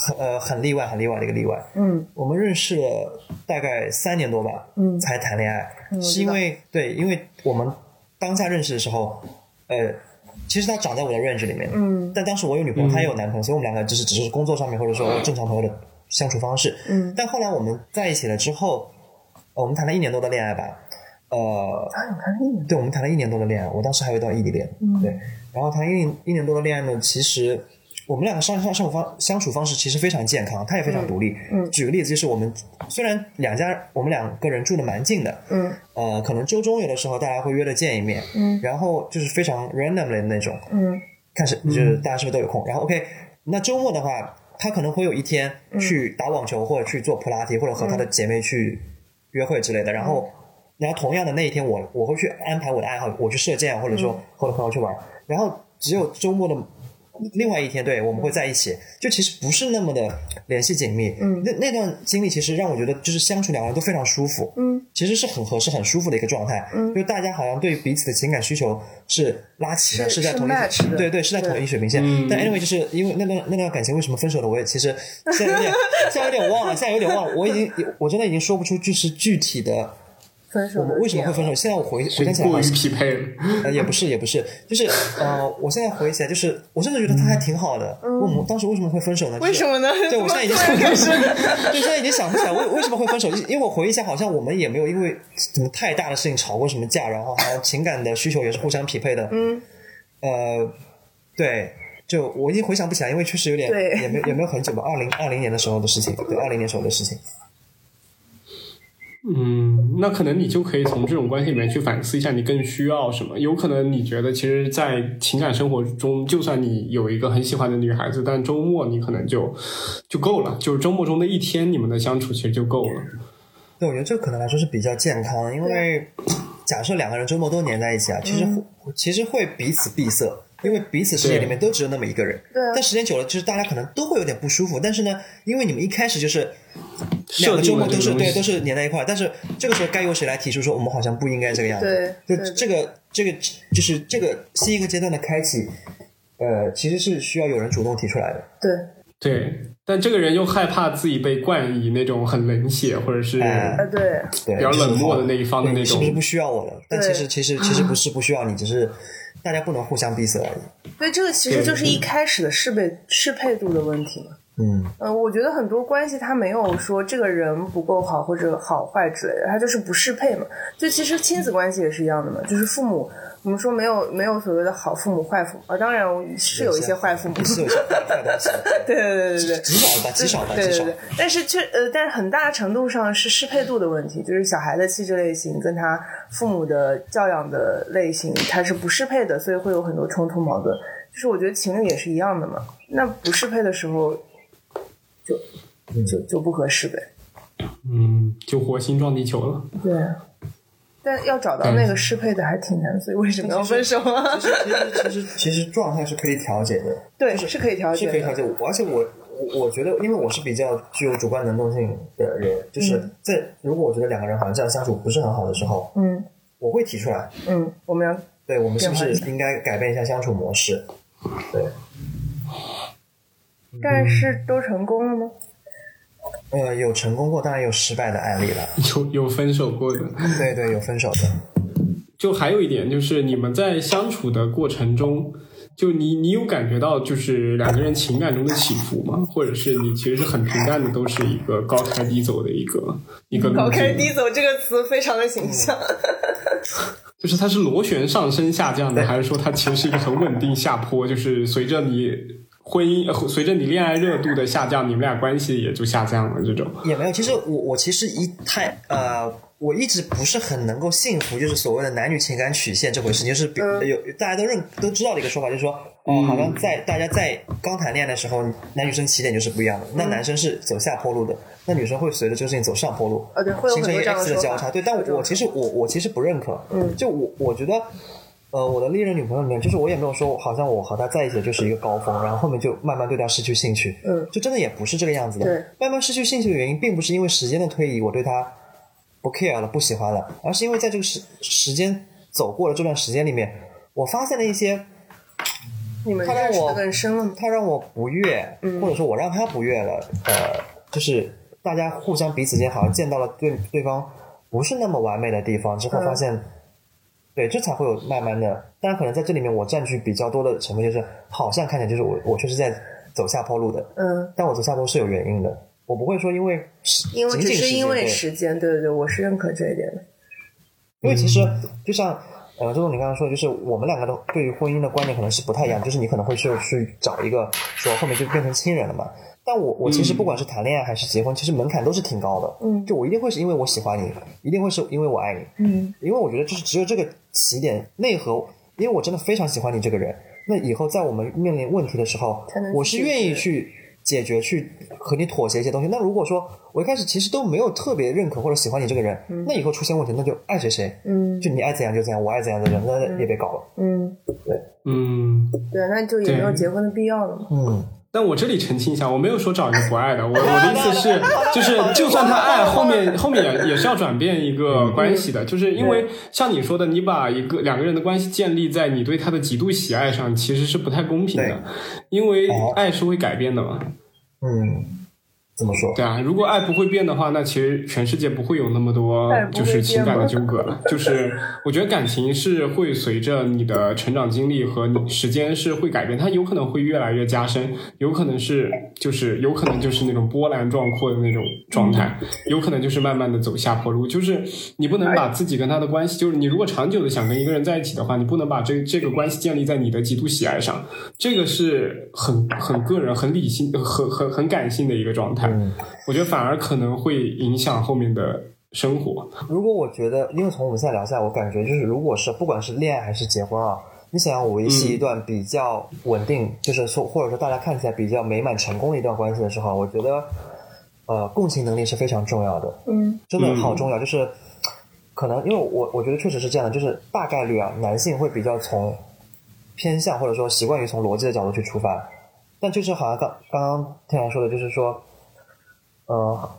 很呃很例外很例外的一个例外，嗯。我们认识了大概三年多吧，嗯。才谈恋爱，嗯是因为对，因为我们当下认识的时候，呃，其实他长在我的 range 里面，嗯。但当时我有女朋友，他也有男朋友，所以我们两个就是只是工作上面或者说正常朋友的相处方式，嗯，但后来我们在一起了之后，呃我们谈了一年多的恋爱吧，呃，啊，你看那个对，我们谈了一年多的恋爱，我当时还有一段异地恋，嗯。对，然后谈一一年多的恋爱呢，其实我们两个相相相处方相处方式其实非常健康，他也非常独立。嗯举个例子，就是我们虽然两家我们两个人住的蛮近的，嗯呃，可能周中有的时候大家会约着见一面，嗯然后就是非常 randomly 的那种，嗯看是就是大家是不是都有空？然后 OK，那周末的话，他可能会有一天去打网球，或者去做普拉提，或者和他的姐妹去约会之类的。然后，然后同样的那一天我，我会去安排我的爱好，我去射箭，或者说和朋友去玩。然后只有周末的另外一天，对我们会在一起，就其实不是那么的联系紧密。嗯。那那段经历其实让我觉得，就是相处两个人都非常舒服。嗯。其实是很合适、很舒服的一个状态。嗯。就大家好像对彼此的情感需求是拉齐的，是是在同一的。对对是在同一水平线。嗯。但 anyway，就是因为那段那段感情为什么分手的，我也其实现在有点现在有点忘了，现在有点忘了，我已经我真的已经说不出就是具体的分手我们为什么会分手？现在我回回想起来好像，过于匹配了。呃，也不是也不是，就是呃，我现在回忆起来，就是我真的觉得他还挺好的。嗯我们当时为什么会分手呢？为什么呢？对，我现在已经怎么突然开始对，现在已经想不起来为为什么会分手，因为我回忆一下，好像我们也没有因为什么太大的事情吵过什么架，然后好像情感的需求也是互相匹配的。嗯呃，对，就我已经回想不起来，因为确实有点对也没有也没有很久吧，二零二零年的时候的事情，对，二零年时候的事情。嗯，那可能你就可以从这种关系里面去反思一下，你更需要什么。有可能你觉得，其实，在情感生活中，就算你有一个很喜欢的女孩子，但周末你可能就就够了，就是周末中的一天，你们的相处其实就够了。对，我觉得这可能来说是比较健康的，因为假设两个人周末都黏在一起啊，其实会、其实会彼此闭塞，因为彼此世界里面都只有那么一个人。对啊但时间久了，就是大家可能都会有点不舒服。但是呢，因为你们一开始就是两个周末都是对都是粘在一块儿，但是这个时候该由谁来提出说我们好像不应该这个样子？对对就这个这个就是这个新一个阶段的开启，呃，其实是需要有人主动提出来的。对对，但这个人又害怕自己被冠以那种很冷血或者是哎呃对对，比较冷漠的那一方的那种你是不是不需要我了？但其实其实其实不是不需要你，只是大家不能互相闭塞而已。所以，这个其实就是一开始的适配适配度的问题嘛。嗯，呃，我觉得很多关系他没有说这个人不够好或者好坏之类的，他就是不适配嘛。就其实亲子关系也是一样的嘛，就是父母，我们说没有没有所谓的好父母坏父母啊，当然是有一些坏父母，是有些坏对对对对对。极少吧，极少吧，极少。对对对，但是确呃，但是很大程度上是适配度的问题，就是小孩的气质类型跟他父母的教养的类型，他是不适配的，所以会有很多冲突矛盾。就是我觉得情侣也是一样的嘛，那不适配的时候，就就就不合适呗。嗯，就火星撞地球了。对，但要找到那个适配的还挺难，所以为什么要分手啊？其实其实其实其实状态是可以调节的，对，是可以调节的，是可以调节。而且我我我觉得，因为我是比较具有主观能动性的人，就是在如果我觉得两个人好像这样相处不是很好的时候，嗯我会提出来，嗯，我们要对我们是不是应该改变一下相处模式？对，但是都成功了吗？呃，有成功过，当然有失败的案例了。*laughs* 有有分手过的，对对，有分手的。就还有一点就是你们在相处的过程中，就你你有感觉到就是两个人情感中的起伏吗？或者是你其实是很平淡的，都是一个高开低走的一个一个高开低走这个词非常的形象。就是它是螺旋上升下降的，还是说它其实是一个很稳定下坡？就是随着你婚姻，呃随着你恋爱热度的下降，你们俩关系也就下降了。这种。也没有，其实我我其实一太呃，我一直不是很能够信服，就是所谓的男女情感曲线这回事。情，就是比有大家都认都知道的一个说法，就是说，哦、好像在大家在刚谈恋爱的时候，男女生起点就是不一样的，那男生是走下坡路的，那女生会随着这个事情走上坡路，啊对会有形成一个很多这样的 X 的交叉。对，但会有这种我其实我我其实不认可，嗯。就我我觉得。呃，我的历任女朋友里面，就是我也没有说，好像我和她在一起就是一个高峰，然后后面就慢慢对她失去兴趣。嗯就真的也不是这个样子的。对，慢慢失去兴趣的原因，并不是因为时间的推移，我对她不 care 了，不喜欢了，而是因为在这个时时间走过了这段时间里面，我发现了一些你们他让我认识更深了？他让我不悦，嗯或者说我让他不悦了，呃，就是大家互相彼此间好像见到了对对方不是那么完美的地方之后，嗯发现，对，这才会有慢慢的。当然，可能在这里面我占据比较多的成分，就是好像看起来就是我我确实在走下坡路的，嗯，但我走下坡是有原因的，我不会说因为时因为只是因为时间，对对对，我是认可这一点的。因为其实就像呃，周总你刚刚说的，就是我们两个的对于婚姻的观念可能是不太一样，就是你可能会去去找一个说后面就变成亲人了嘛。但我我其实不管是谈恋爱还是结婚，其实门槛都是挺高的。嗯。就我一定会是因为我喜欢你，一定会是因为我爱你，嗯。因为我觉得就是只有这个起点内核，因为我真的非常喜欢你这个人，那以后在我们面临问题的时候，我是愿意去解决、去和你妥协一些东西。那如果说我一开始其实都没有特别认可或者喜欢你这个人，那以后出现问题，那就爱谁谁，嗯。就你爱怎样就怎样，我爱怎样的人，那也别搞了。嗯，对。嗯，对，那就也没有结婚的必要了嘛。嗯，但我这里澄清一下，我没有说找一个不爱的，我我的意思 *laughs* 是，就是就算他爱，后面后面也也是要转变一个关系的，就是因为像你说的，你把一个两个人的关系建立在你对他的极度喜爱上，其实是不太公平的，因为哦爱是会改变的嘛。嗯，怎么说？对啊，如果爱不会变的话，那其实全世界不会有那么多就是情感的纠葛了。*laughs* 就是我觉得感情是会随着你的成长经历和你时间是会改变，它有可能会越来越加深，有可能是就是有可能就是那种波澜壮阔的那种状态，有可能就是慢慢的走下坡路。就是你不能把自己跟他的关系，就是你如果长久的想跟一个人在一起的话，你不能把这这个关系建立在你的极度喜爱上，这个是很很个人、很理性、很很很感性的一个状态。嗯，我觉得反而可能会影响后面的生活。如果我觉得，因为从我们现在聊下来，我感觉就是，如果是不管是恋爱还是结婚啊，你想要维系一段比较稳定，就是说或者说大家看起来比较美满成功的一段关系的时候，我觉得，呃，共情能力是非常重要的。嗯。真的好重要，就是可能因为我我觉得确实是这样的，就是大概率啊，男性会比较从偏向或者说习惯于从逻辑的角度去出发，但就是好像刚刚刚天然说的，就是说，呃，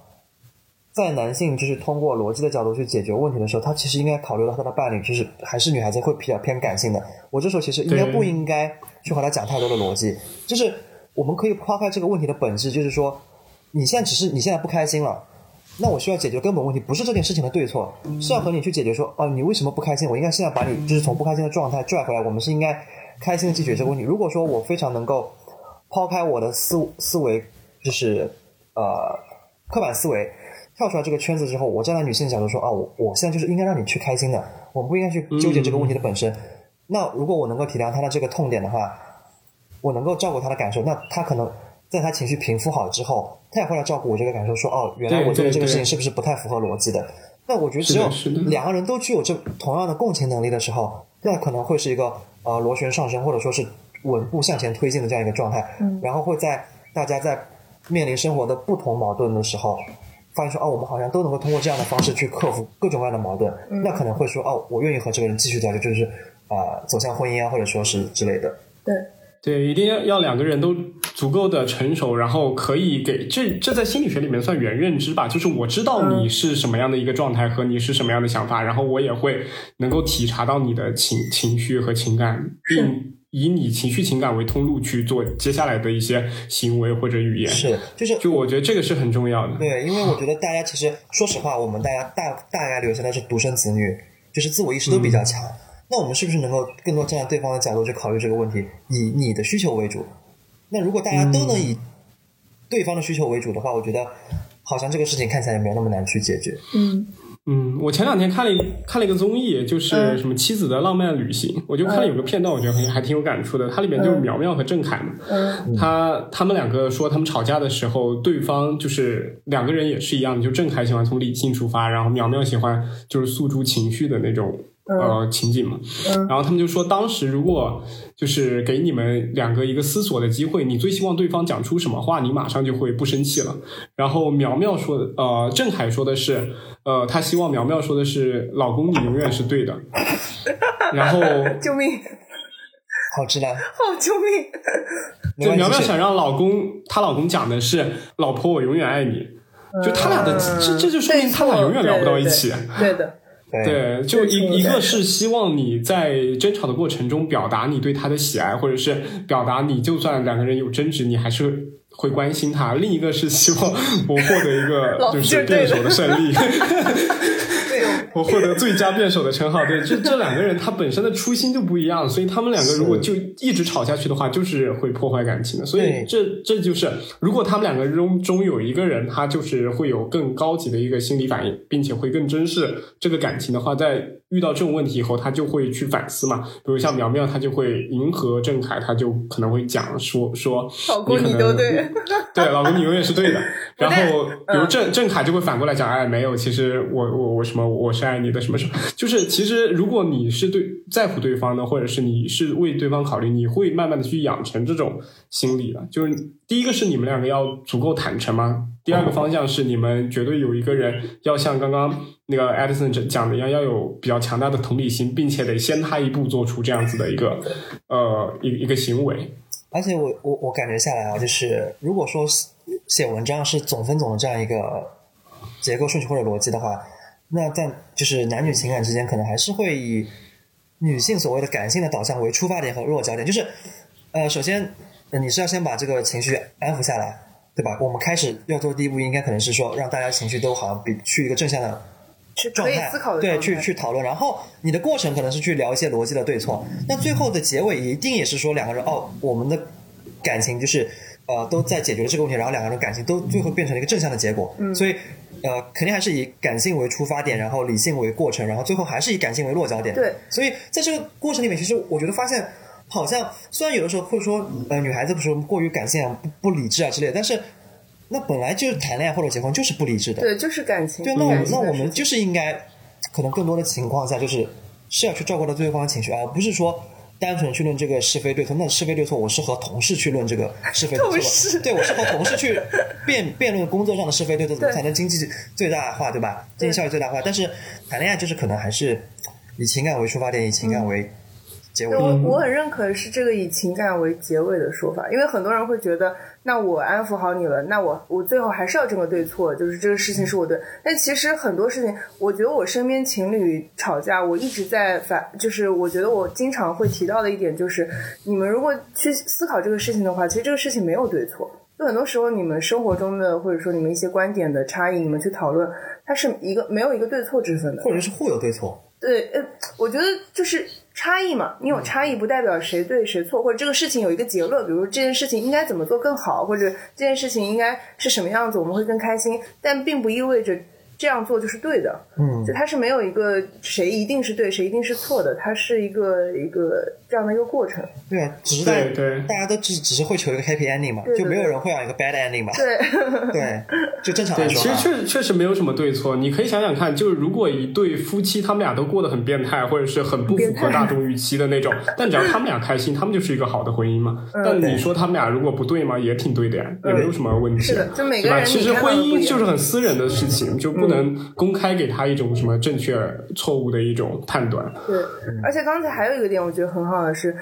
在男性就是通过逻辑的角度去解决问题的时候，他其实应该考虑到他的伴侣，就是还是女孩子会比较偏感性的。我这时候其实应该不应该去和他讲太多的逻辑，就是我们可以抛开这个问题的本质，就是说你现在只是你现在不开心了。那我需要解决根本问题，不是这件事情的对错，是要和你去解决说，哦，你为什么不开心？我应该现在把你就是从不开心的状态拽回来，我们是应该开心的去解决这个问题。如果说我非常能够抛开我的思思维，就是呃刻板思维，跳出来这个圈子之后，我站在女性角度说，啊，我我现在就是应该让你去开心的，我不应该去纠结这个问题的本身。那如果我能够体谅她的这个痛点的话，我能够照顾她的感受，那她可能在她情绪平复好之后，她也会来照顾我这个感受，说哦，原来我做的这个事情是不是不太符合逻辑的？那我觉得只有两个人都具有这同样的共情能力的时候，那可能会是一个呃螺旋上升，或者说是稳步向前推进的这样一个状态。嗯然后会在大家在面临生活的不同矛盾的时候，发现说哦，我们好像都能够通过这样的方式去克服各种各样的矛盾。嗯那可能会说哦，我愿意和这个人继续下去，就是啊、呃走向婚姻啊，或者说是之类的。对，对，一定要要两个人都足够的成熟，然后可以给这这在心理学里面算原认知吧，就是我知道你是什么样的一个状态和你是什么样的想法，然后我也会能够体察到你的情情绪和情感，并以你情绪情感为通路去做接下来的一些行为或者语言。是，就是就我觉得这个是很重要的。对，因为我觉得大家其实说实话，我们大家大大概率现在是独生子女，就是自我意识都比较强。那我们是不是能够更多站在对方的角度去考虑这个问题，以你的需求为主？那如果大家都能以对方的需求为主的话，我觉得好像这个事情看起来也没有那么难去解决。嗯嗯，我前两天看了一看了一个综艺，就是嗯。什么《妻子的浪漫旅行》，我就看了有个片段，我觉得很还挺有感触的。它里面就是苗苗和郑恺嘛，嗯。他他们两个说，他们吵架的时候，对方就是两个人也是一样的，就郑恺喜欢从理性出发，然后苗苗喜欢就是诉诸情绪的那种呃情景嘛。然后他们就说，当时如果就是给你们两个一个思索的机会，你最希望对方讲出什么话，你马上就会不生气了。然后苗苗说的，呃，郑恺说的是，呃，他希望苗苗说的是，老公你永远是对的。*laughs* 然后救命！好直男，好，救命！*laughs* 就苗苗想让老公，她老公讲的是“老婆，我永远爱你”，就他俩的这这就说明他俩永远聊不到一起。对的，*laughs* 对，就一一个是希望你在争吵的过程中表达你对他的喜爱，或者是表达你就算两个人有争执，你还是会关心他；另一个是希望我获得一个 *laughs* 就是辩手的胜利。*laughs* *laughs* 我获得最佳辩手的称号，对，这 *laughs* 这两个人他本身的初心就不一样，所以他们两个如果就一直吵下去的话，就是会破坏感情的。所以这这就是如果他们两个中中有一个人，他就是会有更高级的一个心理反应，并且会更珍视这个感情的话，在遇到这种问题以后，他就会去反思嘛。比如像苗苗，他就会迎合郑恺，他就可能会讲说说，老公你都对，*laughs* 对，老公你永远是对的。然后比如郑郑恺就会反过来讲，哎，没有，其实我我我什么我是。爱你的什么什么，就是其实如果你是对在乎对方的，或者是你是为对方考虑，你会慢慢的去养成这种心理的。就是第一个是你们两个要足够坦诚吗？第二个方向是你们绝对有一个人要像刚刚那个 Edison 讲的一样，要有比较强大的同理心，并且得先他一步做出这样子的一个呃一一个行为。而且我我我感觉下来啊，就是如果说写文章是总分总的这样一个结构顺序或者逻辑的话。那在就是男女情感之间，可能还是会以女性所谓的感性的导向为出发点和落脚点。就是，呃，首先你是要先把这个情绪安抚下来，对吧？我们开始要做第一步，应该可能是说让大家情绪都好像比去一个正向的状态，对，去去讨论。然后你的过程可能是去聊一些逻辑的对错。那最后的结尾一定也是说两个人哦，我们的感情就是呃都在解决了这个问题，然后两个人感情都最后变成了一个正向的结果。嗯所以。呃，肯定还是以感性为出发点，然后理性为过程，然后最后还是以感性为落脚点。对，所以在这个过程里面，其实我觉得发现，好像虽然有的时候会说，呃，女孩子不是过于感性啊，不不理智啊之类的，但是那本来就是谈恋爱或者结婚就是不理智的。对，就是感情。对，那我那我们就是应该，可能更多的情况下就是是要去照顾到对方的情绪，而不是说。单纯去论这个是非对错，那是非对错，我是和同事去论这个是非对错，对我是和同事去辩 *laughs* 辩论工作上的是非对错，怎么才能经济最大化，对吧？经济效益最大化。但是谈恋爱就是可能还是以情感为出发点，以情感为结尾。我我很认可是这个以情感为结尾的说法，因为很多人会觉得，那我安抚好你了，那我我最后还是要争个对错，就是这个事情是我对。但其实很多事情，我觉得我身边情侣吵架，我一直在反，就是我觉得我经常会提到的一点就是，你们如果去思考这个事情的话，其实这个事情没有对错。就很多时候你们生活中的或者说你们一些观点的差异，你们去讨论，它是一个没有一个对错之分的，或者是互有对错。对，呃，我觉得就是。差异嘛，你有差异不代表谁对谁错，或者这个事情有一个结论，比如这件事情应该怎么做更好，或者这件事情应该是什么样子，我们会更开心，但并不意味着。这样做就是对的，嗯，就它是没有一个谁一定是对，谁一定是错的，它是一个一个这样的一个过程。对啊，只是大大家都只只是会求一个 happy ending 嘛，就没有人会要一个 bad ending 嘛。对对，*laughs* 就正常来说。其实确确实没有什么对错，你可以想想看，就是如果一对夫妻他们俩都过得很变态，或者是很不符合大众预期的那种，但只要他们俩开心，他们就是一个好的婚姻嘛。但你说他们俩如果不对吗？也挺对的呀，也没有什么问题。是的，就每个人。其实婚姻就是很私人的事情，就不。能公开给他一种什么正确错误的一种判断？对，而且刚才还有一个点，我觉得很好是，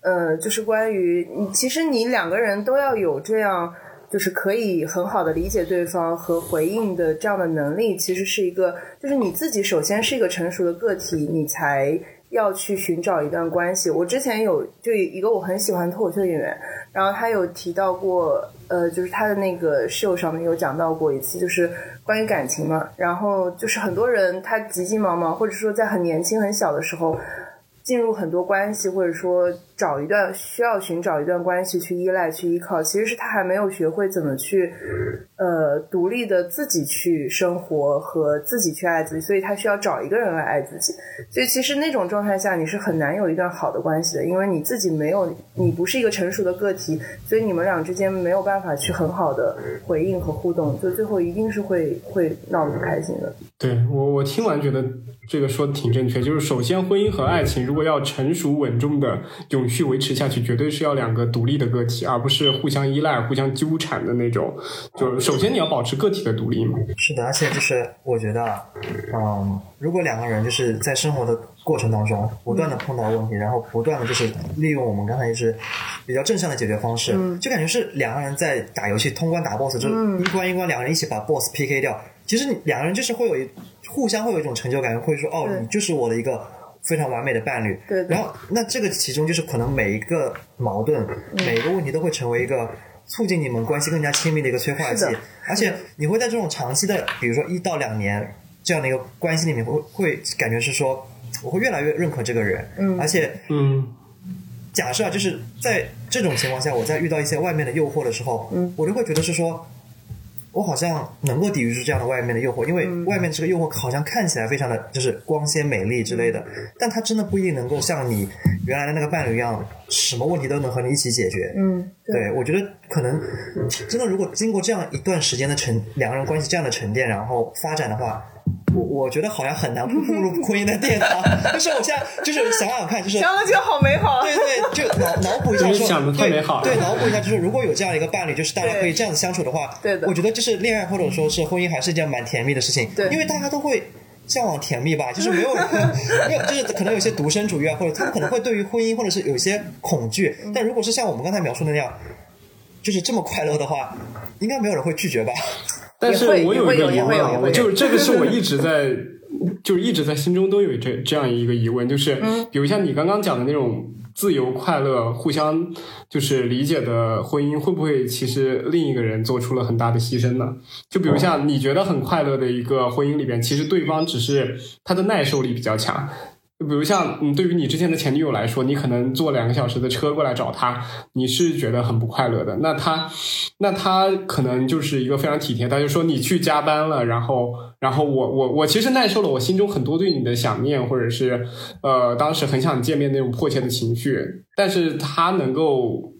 呃，就是关于你，其实你两个人都要有这样，就是可以很好的理解对方和回应的这样的能力，其实是一个，就是你自己首先是一个成熟的个体，你才要去寻找一段关系。我之前有就一个我很喜欢脱口秀演员，然后他有提到过，呃，就是他的那个秀上面有讲到过一次，就是。关于感情嘛，然后就是很多人他急急忙忙，或者说在很年轻很小的时候进入很多关系，或者说找一段需要寻找一段关系去依赖、去依靠，其实是他还没有学会怎么去呃独立的自己去生活和自己去爱自己，所以他需要找一个人来爱自己。所以其实那种状态下，你是很难有一段好的关系的，因为你自己没有，你不是一个成熟的个体，所以你们俩之间没有办法去很好的回应和互动，就最后一定是会会闹得不开心的。对我，我听完觉得这个说的挺正确。就是首先，婚姻和爱情如果要成熟稳重的永续维持下去，绝对是要两个独立的个体，而不是互相依赖、互相纠缠的那种。就是首先你要保持个体的独立嘛。是的，而且就是我觉得，嗯，如果两个人就是在生活的过程当中不断的碰到问题，然后不断的就是利用我们刚才一直比较正向的解决方式，就感觉是两个人在打游戏通关打 BOSS，就是一关一关两个人一起把 BOSS PK 掉。其实两个人就是会有一互相会有一种成就感，会说哦，你就是我的一个非常完美的伴侣。对。然后那这个其中就是可能每一个矛盾、每一个问题都会成为一个促进你们关系更加亲密的一个催化剂，而且你会在这种长期的，比如说一到两年这样的一个关系里面，会会感觉是说我会越来越认可这个人，嗯，而且嗯，假设啊，就是在这种情况下，我在遇到一些外面的诱惑的时候，嗯，我就会觉得是说。我好像能够抵御住这样的外面的诱惑，因为外面这个诱惑好像看起来非常的就是光鲜美丽之类的，但它真的不一定能够像你原来的那个伴侣一样，什么问题都能和你一起解决。嗯，对，我觉得可能真的如果经过这样一段时间的沉，两个人关系这样的沉淀，然后发展的话。我我觉得好像很难步入婚姻的殿堂，*laughs* 就是我现在就是想想看，就是想的就好美好。对对，就脑脑补一下说，想的太美好了对，脑补一下就是如果有这样一个伴侣，就是大家可以这样子相处的话，对的我觉得就是恋爱或者说是婚姻还是一件蛮甜蜜的事情，对因为大家都会。向往甜蜜吧，就是没有人，*laughs* 没有，就是可能有些独身主义啊，或者他们可能会对于婚姻或者是有一些恐惧。但如果是像我们刚才描述的那样，就是这么快乐的话，应该没有人会拒绝吧？但是我有一个疑问啊，就是这个是我一直 *laughs* 在，就是一直在心中都有这这样一个疑问，就是嗯比如像你刚刚讲的那种自由、快乐、互相就是理解的婚姻，会不会其实另一个人做出了很大的牺牲呢？就比如像你觉得很快乐的一个婚姻里边，其实对方只是他的耐受力比较强。比如像，嗯，对于你之前的前女友来说，你可能坐两个小时的车过来找她，你是觉得很不快乐的。那她，那她可能就是一个非常体贴，她就说你去加班了，然后，然后我我我其实耐受了我心中很多对你的想念，或者是呃当时很想见面那种迫切的情绪，但是她能够，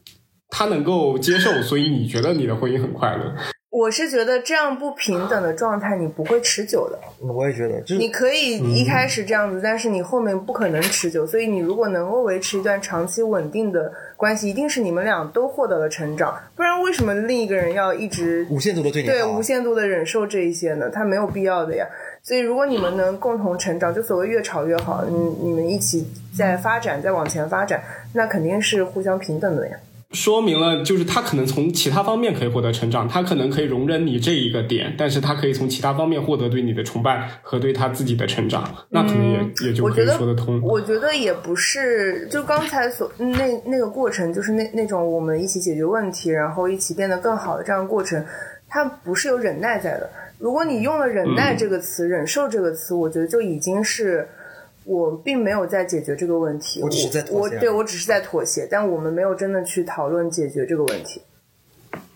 她能够接受，所以你觉得你的婚姻很快乐。我是觉得这样不平等的状态你不会持久的。嗯我也觉得，就是你可以一开始这样子，但是你后面不可能持久。所以你如果能够维持一段长期稳定的关系，一定是你们俩都获得了成长。不然为什么另一个人要一直无限度的对你对无限度的忍受这一些呢？他没有必要的呀。所以如果你们能共同成长，就所谓越吵越好，你你们一起在发展，在往前发展，那肯定是互相平等的呀。说明了，就是他可能从其他方面可以获得成长，他可能可以容忍你这一个点，但是他可以从其他方面获得对你的崇拜和对他自己的成长，那可能也、也就可以说得通。我觉得也不是，就刚才所那那个过程，就是那那种我们一起解决问题，然后一起变得更好的这样的过程，它不是有忍耐在的。如果你用了“忍耐”这个词、忍受这个词，我觉得就已经是我并没有在解决这个问题。我只是在妥协我对我只是在妥协，但我们没有真的去讨论解决这个问题。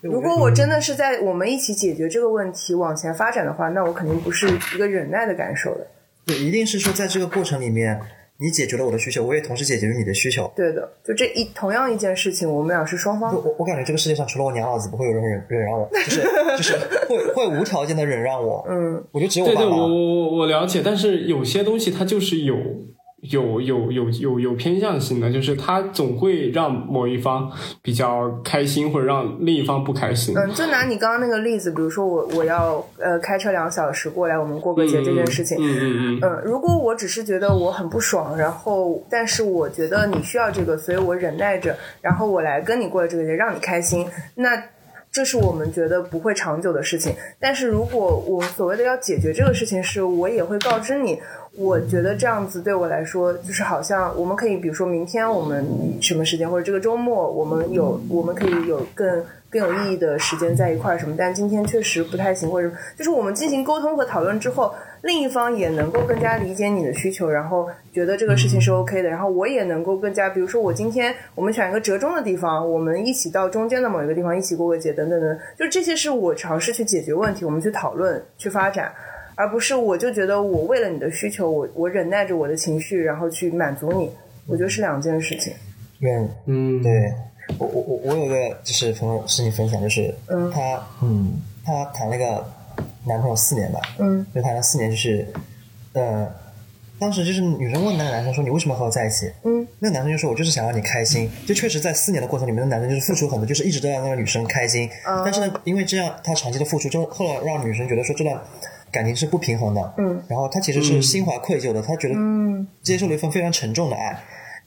如果嗯我真的是在我们一起解决这个问题往前发展的话，那我肯定不是一个忍耐的感受的。对，一定是说在这个过程里面，你解决了我的需求，我也同时解决了你的需求。对的，就这一同样一件事情，我们俩是双方我。我我感觉这个世界上除了我娘老子，不会有人忍忍让我，就是就是会会无条件的忍让我。*laughs* 嗯，我觉得只有对对，爸爸。我我我我了解，但是有些东西它就是有有有有有有偏向性的，就是它总会让某一方比较开心，或者让另一方不开心。嗯，就拿你刚刚那个例子，比如说我我要呃开车两小时过来，我们过个节这件事情，嗯嗯嗯，嗯，如果我只是觉得我很不爽，然后但是我觉得你需要这个，所以我忍耐着，然后我来跟你过了这个节，让你开心，那这是我们觉得不会长久的事情。但是如果我所谓的要解决这个事情，是我也会告知你，我觉得这样子对我来说，就是好像我们可以，比如说明天我们什么时间，或者这个周末我们有，我们可以有更。更有意义的时间在一块儿什么，但今天确实不太行，或者就是我们进行沟通和讨论之后，另一方也能够更加理解你的需求，然后觉得这个事情是 OK 的，然后我也能够更加，比如说我今天我们选一个折中的地方，我们一起到中间的某一个地方一起过个节，等等等，就这些是我尝试去解决问题，我们去讨论去发展。而不是我就觉得我为了你的需求，我我忍耐着我的情绪，然后去满足你，我觉得是两件事情。嗯嗯，对我我我我有个就是朋友事情分享，就是嗯她嗯他谈了个男朋友四年吧，嗯。就谈了四年，就是呃当时就是女生问那个男生说你为什么和我在一起？嗯。那个男生就说我就是想让你开心，就确实在四年的过程里面，那男生就是付出很多，就是一直都让那个女生开心，嗯但是呢，因为这样他长期的付出，就后来让女生觉得说这段感情是不平衡的，嗯。然后他其实是心怀愧疚的，他觉得嗯。接受了一份非常沉重的爱，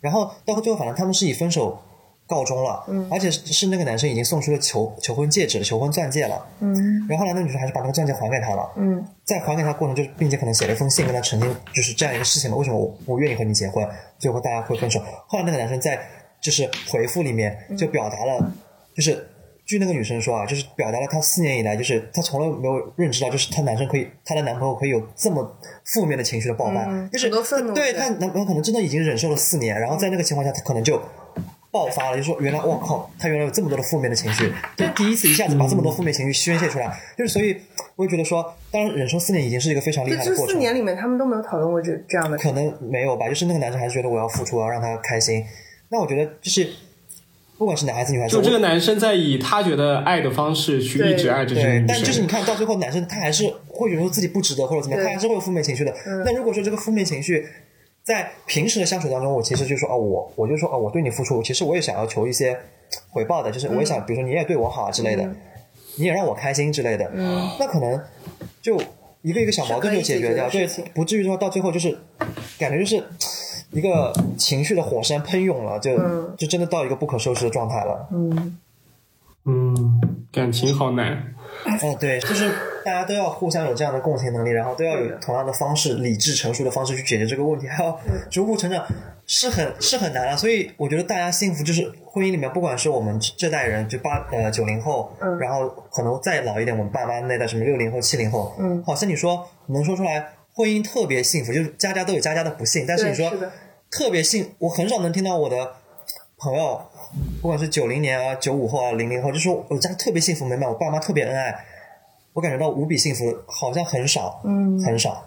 然后到最后反正他们是以分手告终了，嗯。而且是是那个男生已经送出了求求婚戒指了，求婚钻戒了，嗯。然后后来那女生还是把那个钻戒还给他了，嗯。在还给他过程就是，并且可能写了一封信跟他澄清，就是这样一个事情嘛，为什么我我愿意和你结婚，最后大家会分手。后来那个男生在就是回复里面就表达了，就是据那个女生说啊，就是表达了她四年以来，就是她从来没有认知到，就是她男生可以，她的男朋友可以有这么负面的情绪的爆发，嗯就是很多愤怒对对她男朋友可能真的已经忍受了四年，然后在那个情况下，她可能就。爆发了，就说原来我靠，他原来有这么多的负面的情绪，就第一次一下子把这么多负面情绪宣泄出来，就是所以我也觉得说，当然忍受四年已经是一个非常厉害的过程，四年里面，他们都没有讨论过这这样的可能没有吧，就是那个男生还是觉得我要付出，我要让他开心。那我觉得就是，不管是男孩子女孩子，就这个男生在以他觉得爱的方式去一直爱着这个女生但就是你。看到最后，男生他还是会觉得说自己不值得或者怎么样，他还是会有负面情绪的。那如果说这个负面情绪在平时的相处当中，我其实就说哦，我我就说哦，我对你付出，其实我也想要求一些回报的，就是我也想，比如说你也对我好啊之类的，嗯。你也让我开心之类的，那可能就一个一个小矛盾就解决掉，对不至于说到最后就是感觉就是一个情绪的火山喷涌了，就、嗯。就真的到一个不可收拾的状态了。嗯。嗯，感情好难。哦，对，就是大家都要互相有这样的共情能力，然后都要有同样的方式、理智成熟的方式去解决这个问题，还要逐步成长，是很是很难啊。所以我觉得大家幸福就是婚姻里面，不管是我们这代人，就八呃九零后，嗯然后可能再老一点，我们爸妈那代什么六零后、七零后，嗯好像你说能说出来婚姻特别幸福，就是家家都有家家的不幸，但是你说是特别幸，我很少能听到我的朋友，不管是九零年啊、九五后啊、零零后，就说我家特别幸福美满，我爸妈特别恩爱，我感觉到无比幸福，好像很少，嗯很少。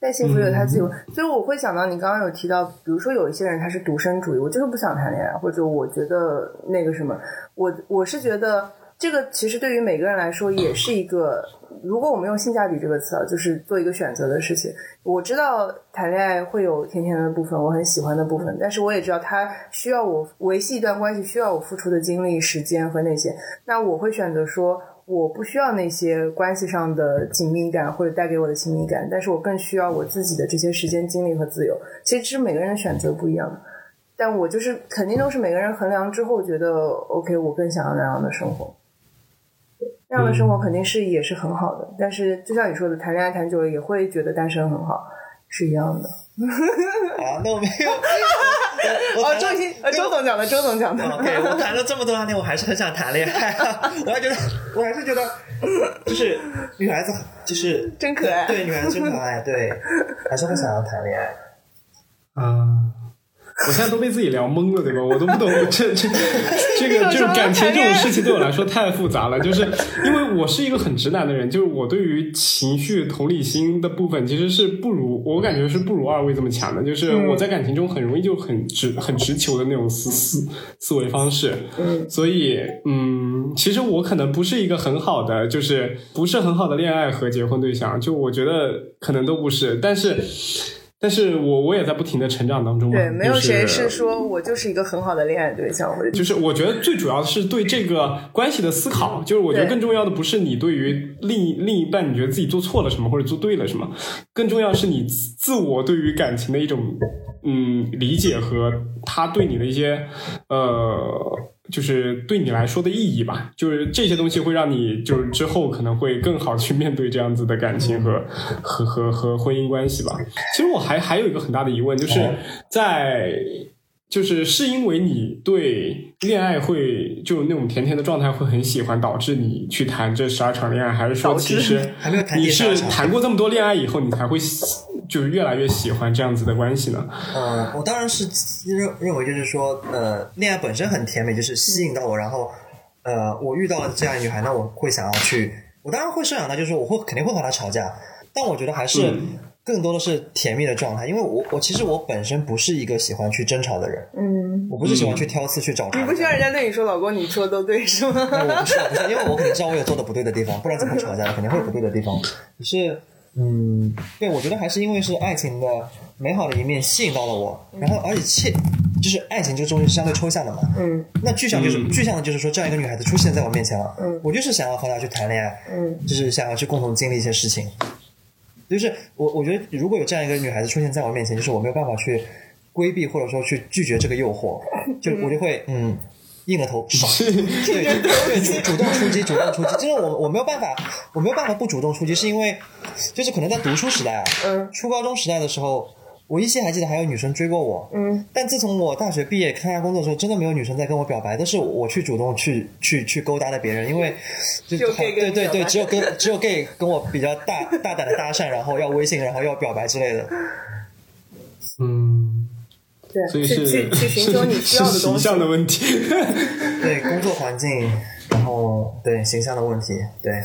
但幸福有它自由，所以我会想到你刚刚有提到，比如说有一些人他是独身主义，我就是不想谈恋爱，或者我觉得那个什么，我我是觉得这个其实对于每个人来说也是一个，如果我们用性价比这个词啊，就是做一个选择的事情。我知道谈恋爱会有甜甜的部分，我很喜欢的部分，但是我也知道它需要我维系一段关系需要我付出的精力、时间和那些，那我会选择说。我不需要那些关系上的紧密感或者带给我的亲密感，但是我更需要我自己的这些时间、精力和自由。其实这是每个人的选择不一样，但我就是肯定都是每个人衡量之后觉得 OK，我更想要那样的生活。那样的生活肯定是也是很好的，但是就像你说的，谈恋爱谈久了也会觉得单身很好，是一样的。啊，那我没有。*laughs* 我哦，周星，呃，周总讲的，周总讲的。OK，我谈了这么多年，我还是很想谈恋爱、啊。*laughs* 我还觉得，我还是觉得，就是女孩子就是真可爱对，女孩子真可爱，对，还是会想要谈恋爱。啊，*laughs* 我现在都被自己聊懵了，对吧？我都不懂这这 *laughs* 这个就是感情这种事情 *laughs* 对我来说太复杂了，就是因为我是一个很直男的人，就是我对于情绪同理心的部分其实是不如我感觉是不如二位这么强的，就是我在感情中很容易就很直很直球的那种思思思维方式，嗯所以嗯，其实我可能不是一个很好的，就是不是很好的恋爱和结婚对象，就我觉得可能都不是，但是。但是我我也在不停的成长当中嘛，对，没有谁是说我就是一个很好的恋爱对象，或者就是我觉得最主要的是对这个关系的思考，就是我觉得更重要的不是你对于另一另一半你觉得自己做错了什么或者做对了什么，更重要是你自我对于感情的一种嗯理解和他对你的一些呃。就是对你来说的意义吧，就是这些东西会让你就是之后可能会更好去面对这样子的感情和和和和婚姻关系吧。其实我还还有一个很大的疑问，就是在就是是因为你对恋爱会就那种甜甜的状态会很喜欢，导致你去谈这十二场恋爱，还是说其实你是谈过这么多恋爱以后，你才会喜就是越来越喜欢这样子的关系呢？呃，我当然是认认为就是说，呃，恋爱本身很甜美，就是吸引到我，然后呃，我遇到了这样一女孩，那我会想要去，我当然会设想到，就是我会肯定会和她吵架，但我觉得还是嗯更多的是甜蜜的状态，因为我我其实我本身不是一个喜欢去争吵的人，嗯，我不是喜欢去挑刺去找茬。你不需要人家对你说老公你说的都对是吗？那我不是，我不是，因为我肯定知道我有做的不对的地方，不然怎么吵架呢？肯定会有不对的地方。可是，嗯，对，我觉得还是因为是爱情的美好的一面吸引到了我，然后而且切，就是爱情这个东西是相对抽象的嘛。嗯那具象就是、嗯具象的，就是说这样一个女孩子出现在我面前了，嗯我就是想要和她去谈恋爱，嗯就是想要去共同经历一些事情。就是我，我觉得如果有这样一个女孩子出现在我面前，就是我没有办法去规避或者说去拒绝这个诱惑，*laughs* 就我就会嗯硬着头爽，对。对对主主动出击，主动出击。就是我我没有办法，我没有办法不主动出击，是因为就是可能在读书时代啊，嗯。初高中时代的时候，我依稀还记得还有女生追过我，嗯。但自从我大学毕业参加工作之后，真的没有女生在跟我表白，都是我去主动去去去勾搭的别人，因为就对对对，只有跟只有 gay 跟我比较大大胆的搭讪，然后要微信，然后要表白之类的。嗯，对，所以是去去去 *laughs* 寻求你需要的东西形象。的问题。*laughs* 对工作环境，然后对形象的问题，对 *laughs*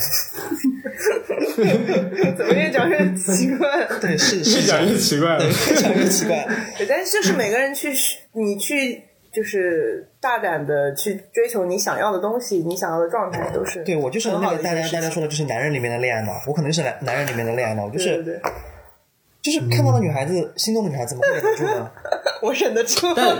怎么越讲越奇怪？对是越是讲越奇怪了对。越讲越奇怪。对，但是就是每个人去，你去就是大胆的去追求你想要的东西，你想要的状态都是对我就是很好那个大家大家说的就是男人里面的恋爱脑，我可能是男男人里面的恋爱脑，就是对对对，就是看到的女孩子，心动的女孩子怎么会忍得住呢？*laughs* 我忍得住。但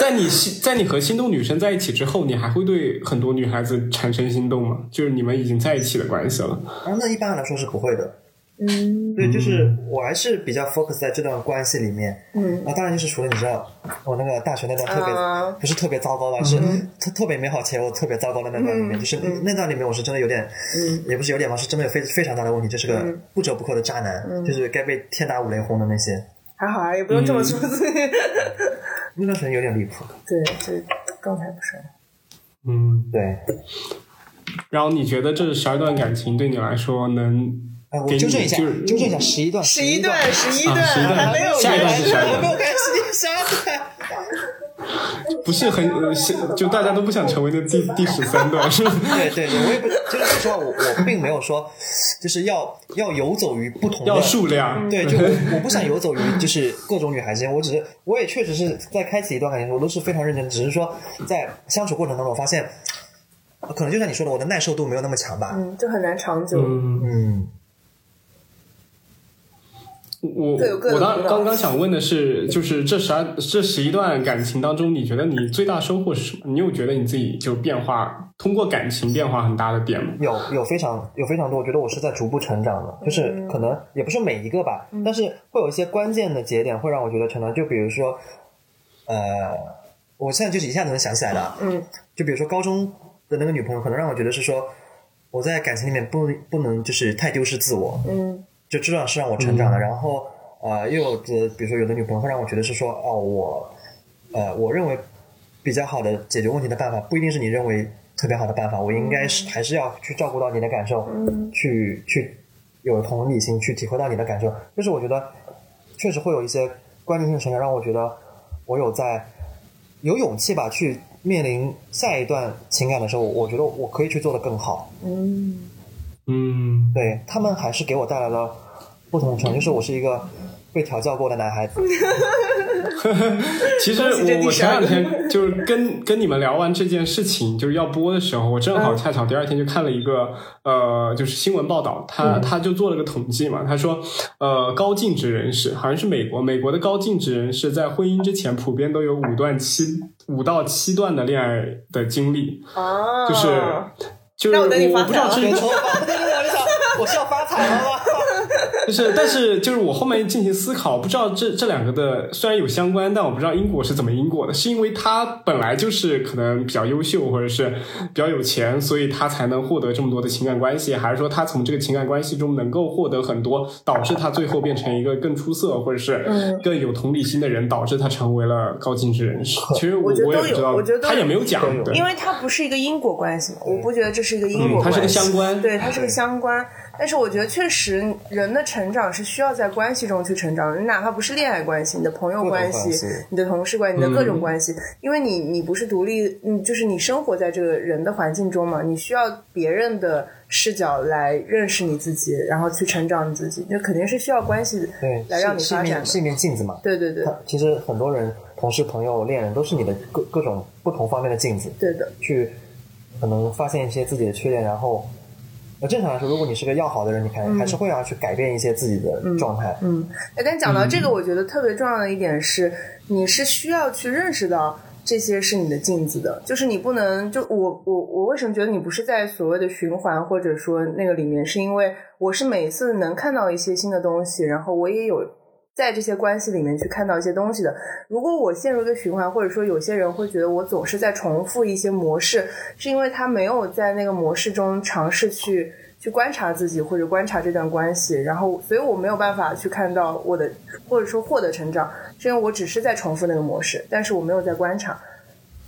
在你心在你和心动女生在一起之后，你还会对很多女孩子产生心动吗？就是你们已经在一起的关系了。啊，那一般来说是不会的。嗯对，就是我还是比较 focus 在这段关系里面。嗯啊，当然就是除了你知道，我那个大学那段特别、啊不是特别糟糕吧，是特特别美好且又特别糟糕的那段里面，嗯就是那段里面我是真的有点，嗯也不是有点吧，是真的有非非常大的问题，就是个嗯不折不扣的渣男，就是该被天打五雷轰的那些。还好啊，也不用这么说自己。那段时间有点离谱。*laughs* 对，这刚才不是。嗯，对，然后你觉得这十二段感情对你来说能哎，我纠正一下，就是纠正一下，十一段，十一段，十一段，啊十一段还没有下一段开始是啥我没有开始十二段。*laughs* 不是很呃是就大家都不想成为那第第十三段是吧？对对对，我也不，就是说实话，我我并没有说，就是要要游走于不同的要数量。对，就我我不想游走于就是各种女孩之间，我只是我也确实是在开启一段感情的时候，我都是非常认真的，只是说在相处过程当中，我发现，呃可能就像你说的，我的耐受度没有那么强吧。嗯，就很难长久。嗯，嗯，我我当刚刚想问的是，就是这十二这十一段感情当中，你觉得你最大收获是什么？你有觉得你自己就变化，通过感情变化很大的点吗？有有非常有非常多，我觉得我是在逐步成长的，就是可能也不是每一个吧，但是会有一些关键的节点会让我觉得成长，就比如说，呃，我现在就是一下子能想起来的，嗯。就比如说高中的那个女朋友，可能让我觉得是说，我在感情里面不不能就是太丢失自我，嗯就这段是让我成长的。然后呃，又有的比如说有的女朋友会让我觉得是说，哦，我呃，我认为比较好的解决问题的办法，不一定是你认为特别好的办法，我应该是还是要去照顾到你的感受，嗯去去有同理心，去体会到你的感受。就是我觉得确实会有一些关键性的成长，让我觉得我有在有勇气吧，去面临下一段情感的时候，我觉得我可以去做的更好。嗯嗯，对他们还是给我带来了不同的成长，就是我是一个被调教过的男孩子。*laughs* 其实我我前两天就是跟跟你们聊完这件事情，就是要播的时候，我正好嗯。恰巧第二天就看了一个呃，就是新闻报道，他嗯。他就做了个统计嘛，他说呃，高净值人士好像是美国，美国的高净值人士在婚姻之前普遍都有五段七五到七段的恋爱的经历，啊，就是就是那我等你发我不知道这财了没错吧？*laughs* 对对对，我就想我是要发财了吗？就 *laughs* 是，但是就是我后面进行思考，不知道这这两个的虽然有相关，但我不知道因果是怎么因果的，是因为他本来就是可能比较优秀，或者是比较有钱，所以他才能获得这么多的情感关系，还是说他从这个情感关系中能够获得很多，导致他最后变成一个更出色或者是更有同理心的人，导致他成为了高净值人士？其实我我觉得有我也不知道，我觉得他也没有讲，因为他不是一个因果关系嘛，我不觉得这是一个因果关系，是个相关对，它是个相关。但是我觉得确实，人的成长是需要在关系中去成长的。你哪怕不是恋爱关系，你的朋友关系、你的同事关系、你的各嗯种关系，因为你你不是独立，嗯，就是你生活在这个人的环境中嘛，你需要别人的视角来认识你自己，然后去成长你自己，这肯定是需要关系对，来让你发展是一面镜子嘛。对对对其实很多人，同事、朋友、恋人都是你的各各种不同方面的镜子，对的，去可能发现一些自己的缺点，然后。那正常来说，如果你是个要好的人，你看还是会要去改变一些自己的状态。嗯，哎，但讲到这嗯个，我觉得特别重要的一点是，你是需要去认识到这些是你的镜子的，就是你不能就我我我为什么觉得你不是在所谓的循环或者说那个里面，是因为我是每次能看到一些新的东西，然后我也有。在这些关系里面去看到一些东西的。如果我陷入一个循环，或者说有些人会觉得我总是在重复一些模式，是因为他没有在那个模式中尝试去去观察自己或者观察这段关系，然后所以我没有办法去看到我的或者说获得成长，是因为我只是在重复那个模式，但是我没有在观察。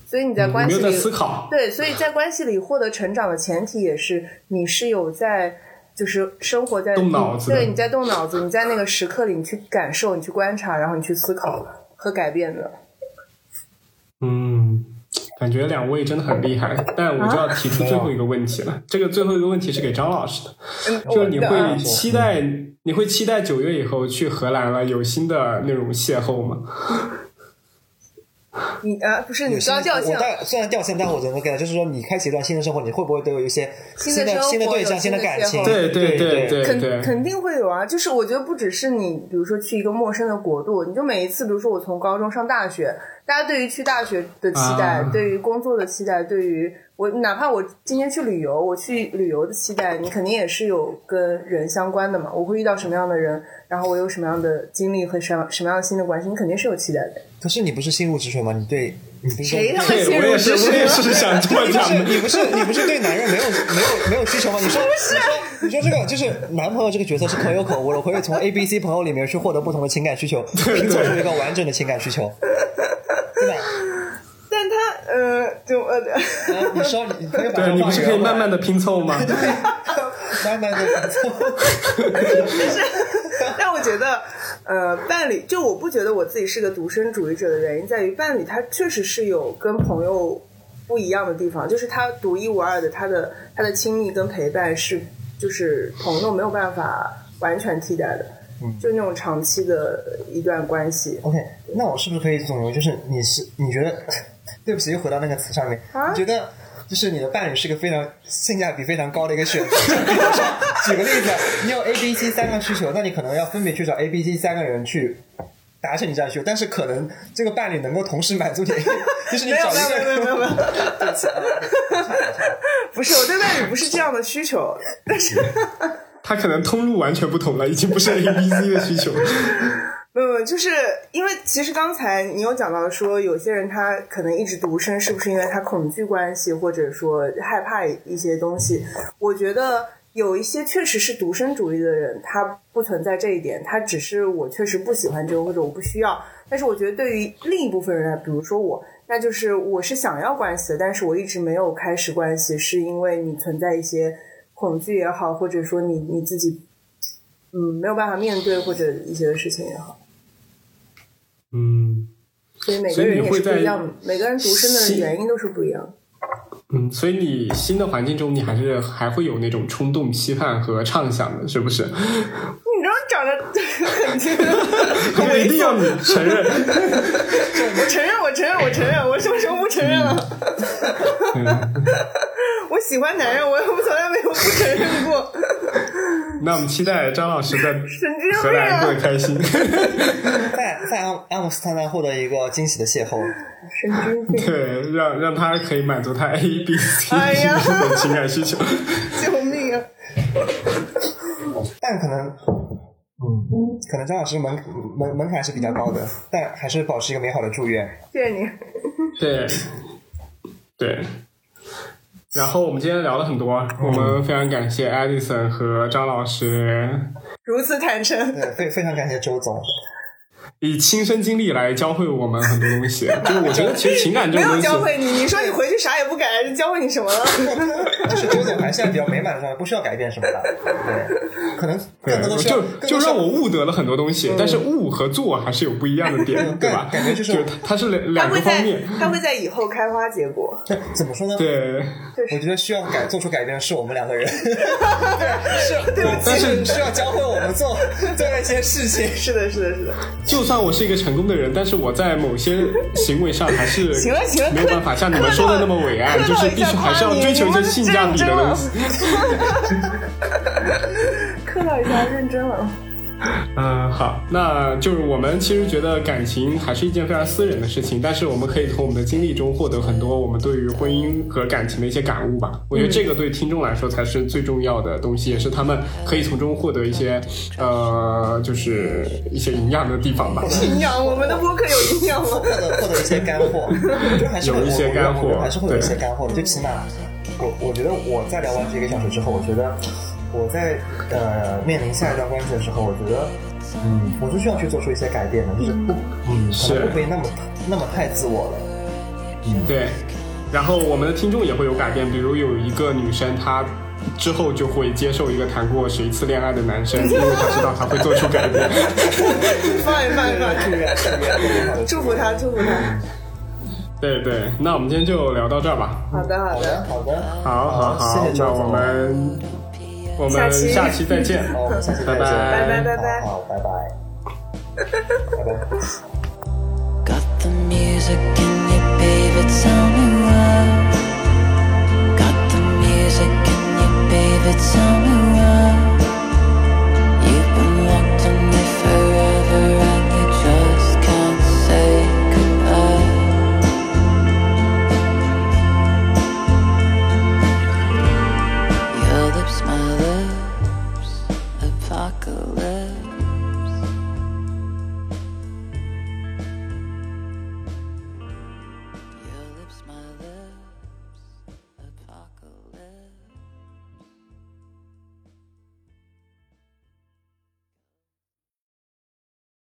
所以你在关系里，思考，对，所以在关系里获得成长的前提也是你是有在。就是生活在动脑子对，你在动脑子，你在那个时刻里，你去感受，你去观察，然后你去思考和改变的。嗯，感觉两位真的很厉害，但我就要提出最后一个问题了。这个最后一个问题是给张老师的，嗯，就是你会期待你会期待九月以后去荷兰了有新的那种邂逅吗？*laughs* 你啊，不是你也是刚掉线我，但虽然掉线，但我觉得给就是说，你开启一段新的生活，你会不会都有一些新的新的生活新的对象、新的感情？对对对对对肯肯定会有啊，就是我觉得不只是你，比如说去一个陌生的国度，你就每一次，比如说我从高中上大学，大家对于去大学的期待，啊对于工作的期待，对于我哪怕我今天去旅游，我去旅游的期待，你肯定也是有跟人相关的嘛。我会遇到什么样的人，然后我有什么样的经历和什么什么样的新的关系，你肯定是有期待的。可是你不是心如止水吗？你对你不是谁我也是，入职我也水是想这么你不是讲的。你不是你不是对男人没有没有没有需求吗？你说你说你说这个就是男朋友这个角色是可有可无的，可以从 A、B、C 朋友里面去获得不同的情感需求，拼凑出一个完整的情感需求，对吧？但他呃，就呃，啊你说你可以把对你不是可以慢慢的的拼凑吗？慢慢的拼凑，*laughs* 但我觉得，呃，伴侣就我不觉得我自己是个独身主义者的原因在于，伴侣他确实是有跟朋友不一样的地方，就是他独一无二的，他的他的亲密跟陪伴是就是朋友没有办法完全替代的，就那种长期的一段关系。OK，那我是不是可以总结，就是你是你觉得，*laughs* 对不起，又回到那个词上面，啊你觉得就是你的伴侣是个非常性价比非常高的一个选择。*laughs* 举个例子，你有 A、B、C 三个需求，那你可能要分别去找 A、B、C 三个人去。达成你这样需求，但是可能这个伴侣能够同时满足你，就是你找一没有没有没有个没有没有，不是我对伴侣不是这样的需求，但是他可能通路完全不同了，已经不是 A B C 的需求。没有，就是因为其实刚才你有讲到说，有些人他可能一直独身，是不是因为他恐惧关系，或者说害怕一些东西？我觉得有一些确实是独身主义的人，他不存在这一点，他只是我确实不喜欢这个，或者我不需要。但是我觉得对于另一部分人来，比如说我，那就是我是想要关系的，但是我一直没有开始关系，是因为你存在一些恐惧也好，或者说你你自己嗯没有办法面对或者一些事情也好。嗯所以每个人也会不一样的，每个人独身的原因都是不一样。嗯，所以你新的环境中，你还是还会有那种冲动、期盼和畅想的，是不是？你知道长得我 *laughs* *laughs* 一定要你承认。*laughs* 我承认，我承认，我承认，我什么时候不承认了？喜欢男人，我我从来没有不承认过。*laughs* 那我们期待张老师在荷兰过得啊！开心。*laughs* 在在阿阿姆斯特丹获得一个惊喜的邂逅。神经病！对，让让他可以满足他 A、*laughs* B、C 的情感需求。救命啊！但可能嗯可能张老师门门门槛是比较高的，但还是保持一个美好的祝愿。谢谢你。对，对。然后我们今天聊了很多，我们非常感谢 Edison 和张老师如此坦诚，对，非非常感谢周总。以亲身经历来教会我们很多东西，就是我觉得其实情感这没有种东西，教会你，你说你回去啥也不改，就教会你什么了？*laughs* 就是周总还是比较美满的状态，不需要改变什么的。对，可能更多的是就就让我悟得了很多东西，但是悟和做还是有不一样的点，对吧？感觉就是就它它是两两个方面，它会在以后开花结果。对怎么说呢？对。我觉得需要改做出改变的是我们两个人，*laughs* 是对不起但是需要教会我们做做那些事情。是的，是的，是的。就算我是一个成功的人，但是我在某些行为上还是 *laughs* 行了行了没有办法像你们说的那么伟岸，就是必须还是要追求一些性价比的东西。客套 *laughs* 一下，认真了。*laughs* 嗯，好，那就是我们其实觉得感情还是一件非常私人的事情，但是我们可以从我们的经历中获得很多我们对于婚姻和感情的一些感悟吧。我觉得这个对听众来说才是最重要的东西，也是他们可以从中获得一些呃，就是一些营养的地方吧。营养，我们的播客有营养吗？获得获得一些干货，就还是有一些干货还是会有一些干货的。就起码，我我觉得我在聊完这个小时之后，我觉得我在呃面临下一段关系的时候，我觉得嗯，我是需要去做出一些改变的，就是不嗯，可是能不可以那么那么太自我了。嗯对，然后我们的听众也会有改变，比如有一个女生她。之后就会接受一个谈过十一次恋爱的男生，*laughs* 因为她知道他会做出改变。放一放一放，祝愿祝愿祝福他，祝福他。*laughs* 对对，那我们今天就聊到这儿吧。好的，好好的的，好的，好好好，谢谢周总那我们我们下期下期再见。好，我们下期再见，拜拜拜拜拜拜好，好，拜拜，拜拜。Got the music in you, baby, tell me why. Got the music in you, baby, tell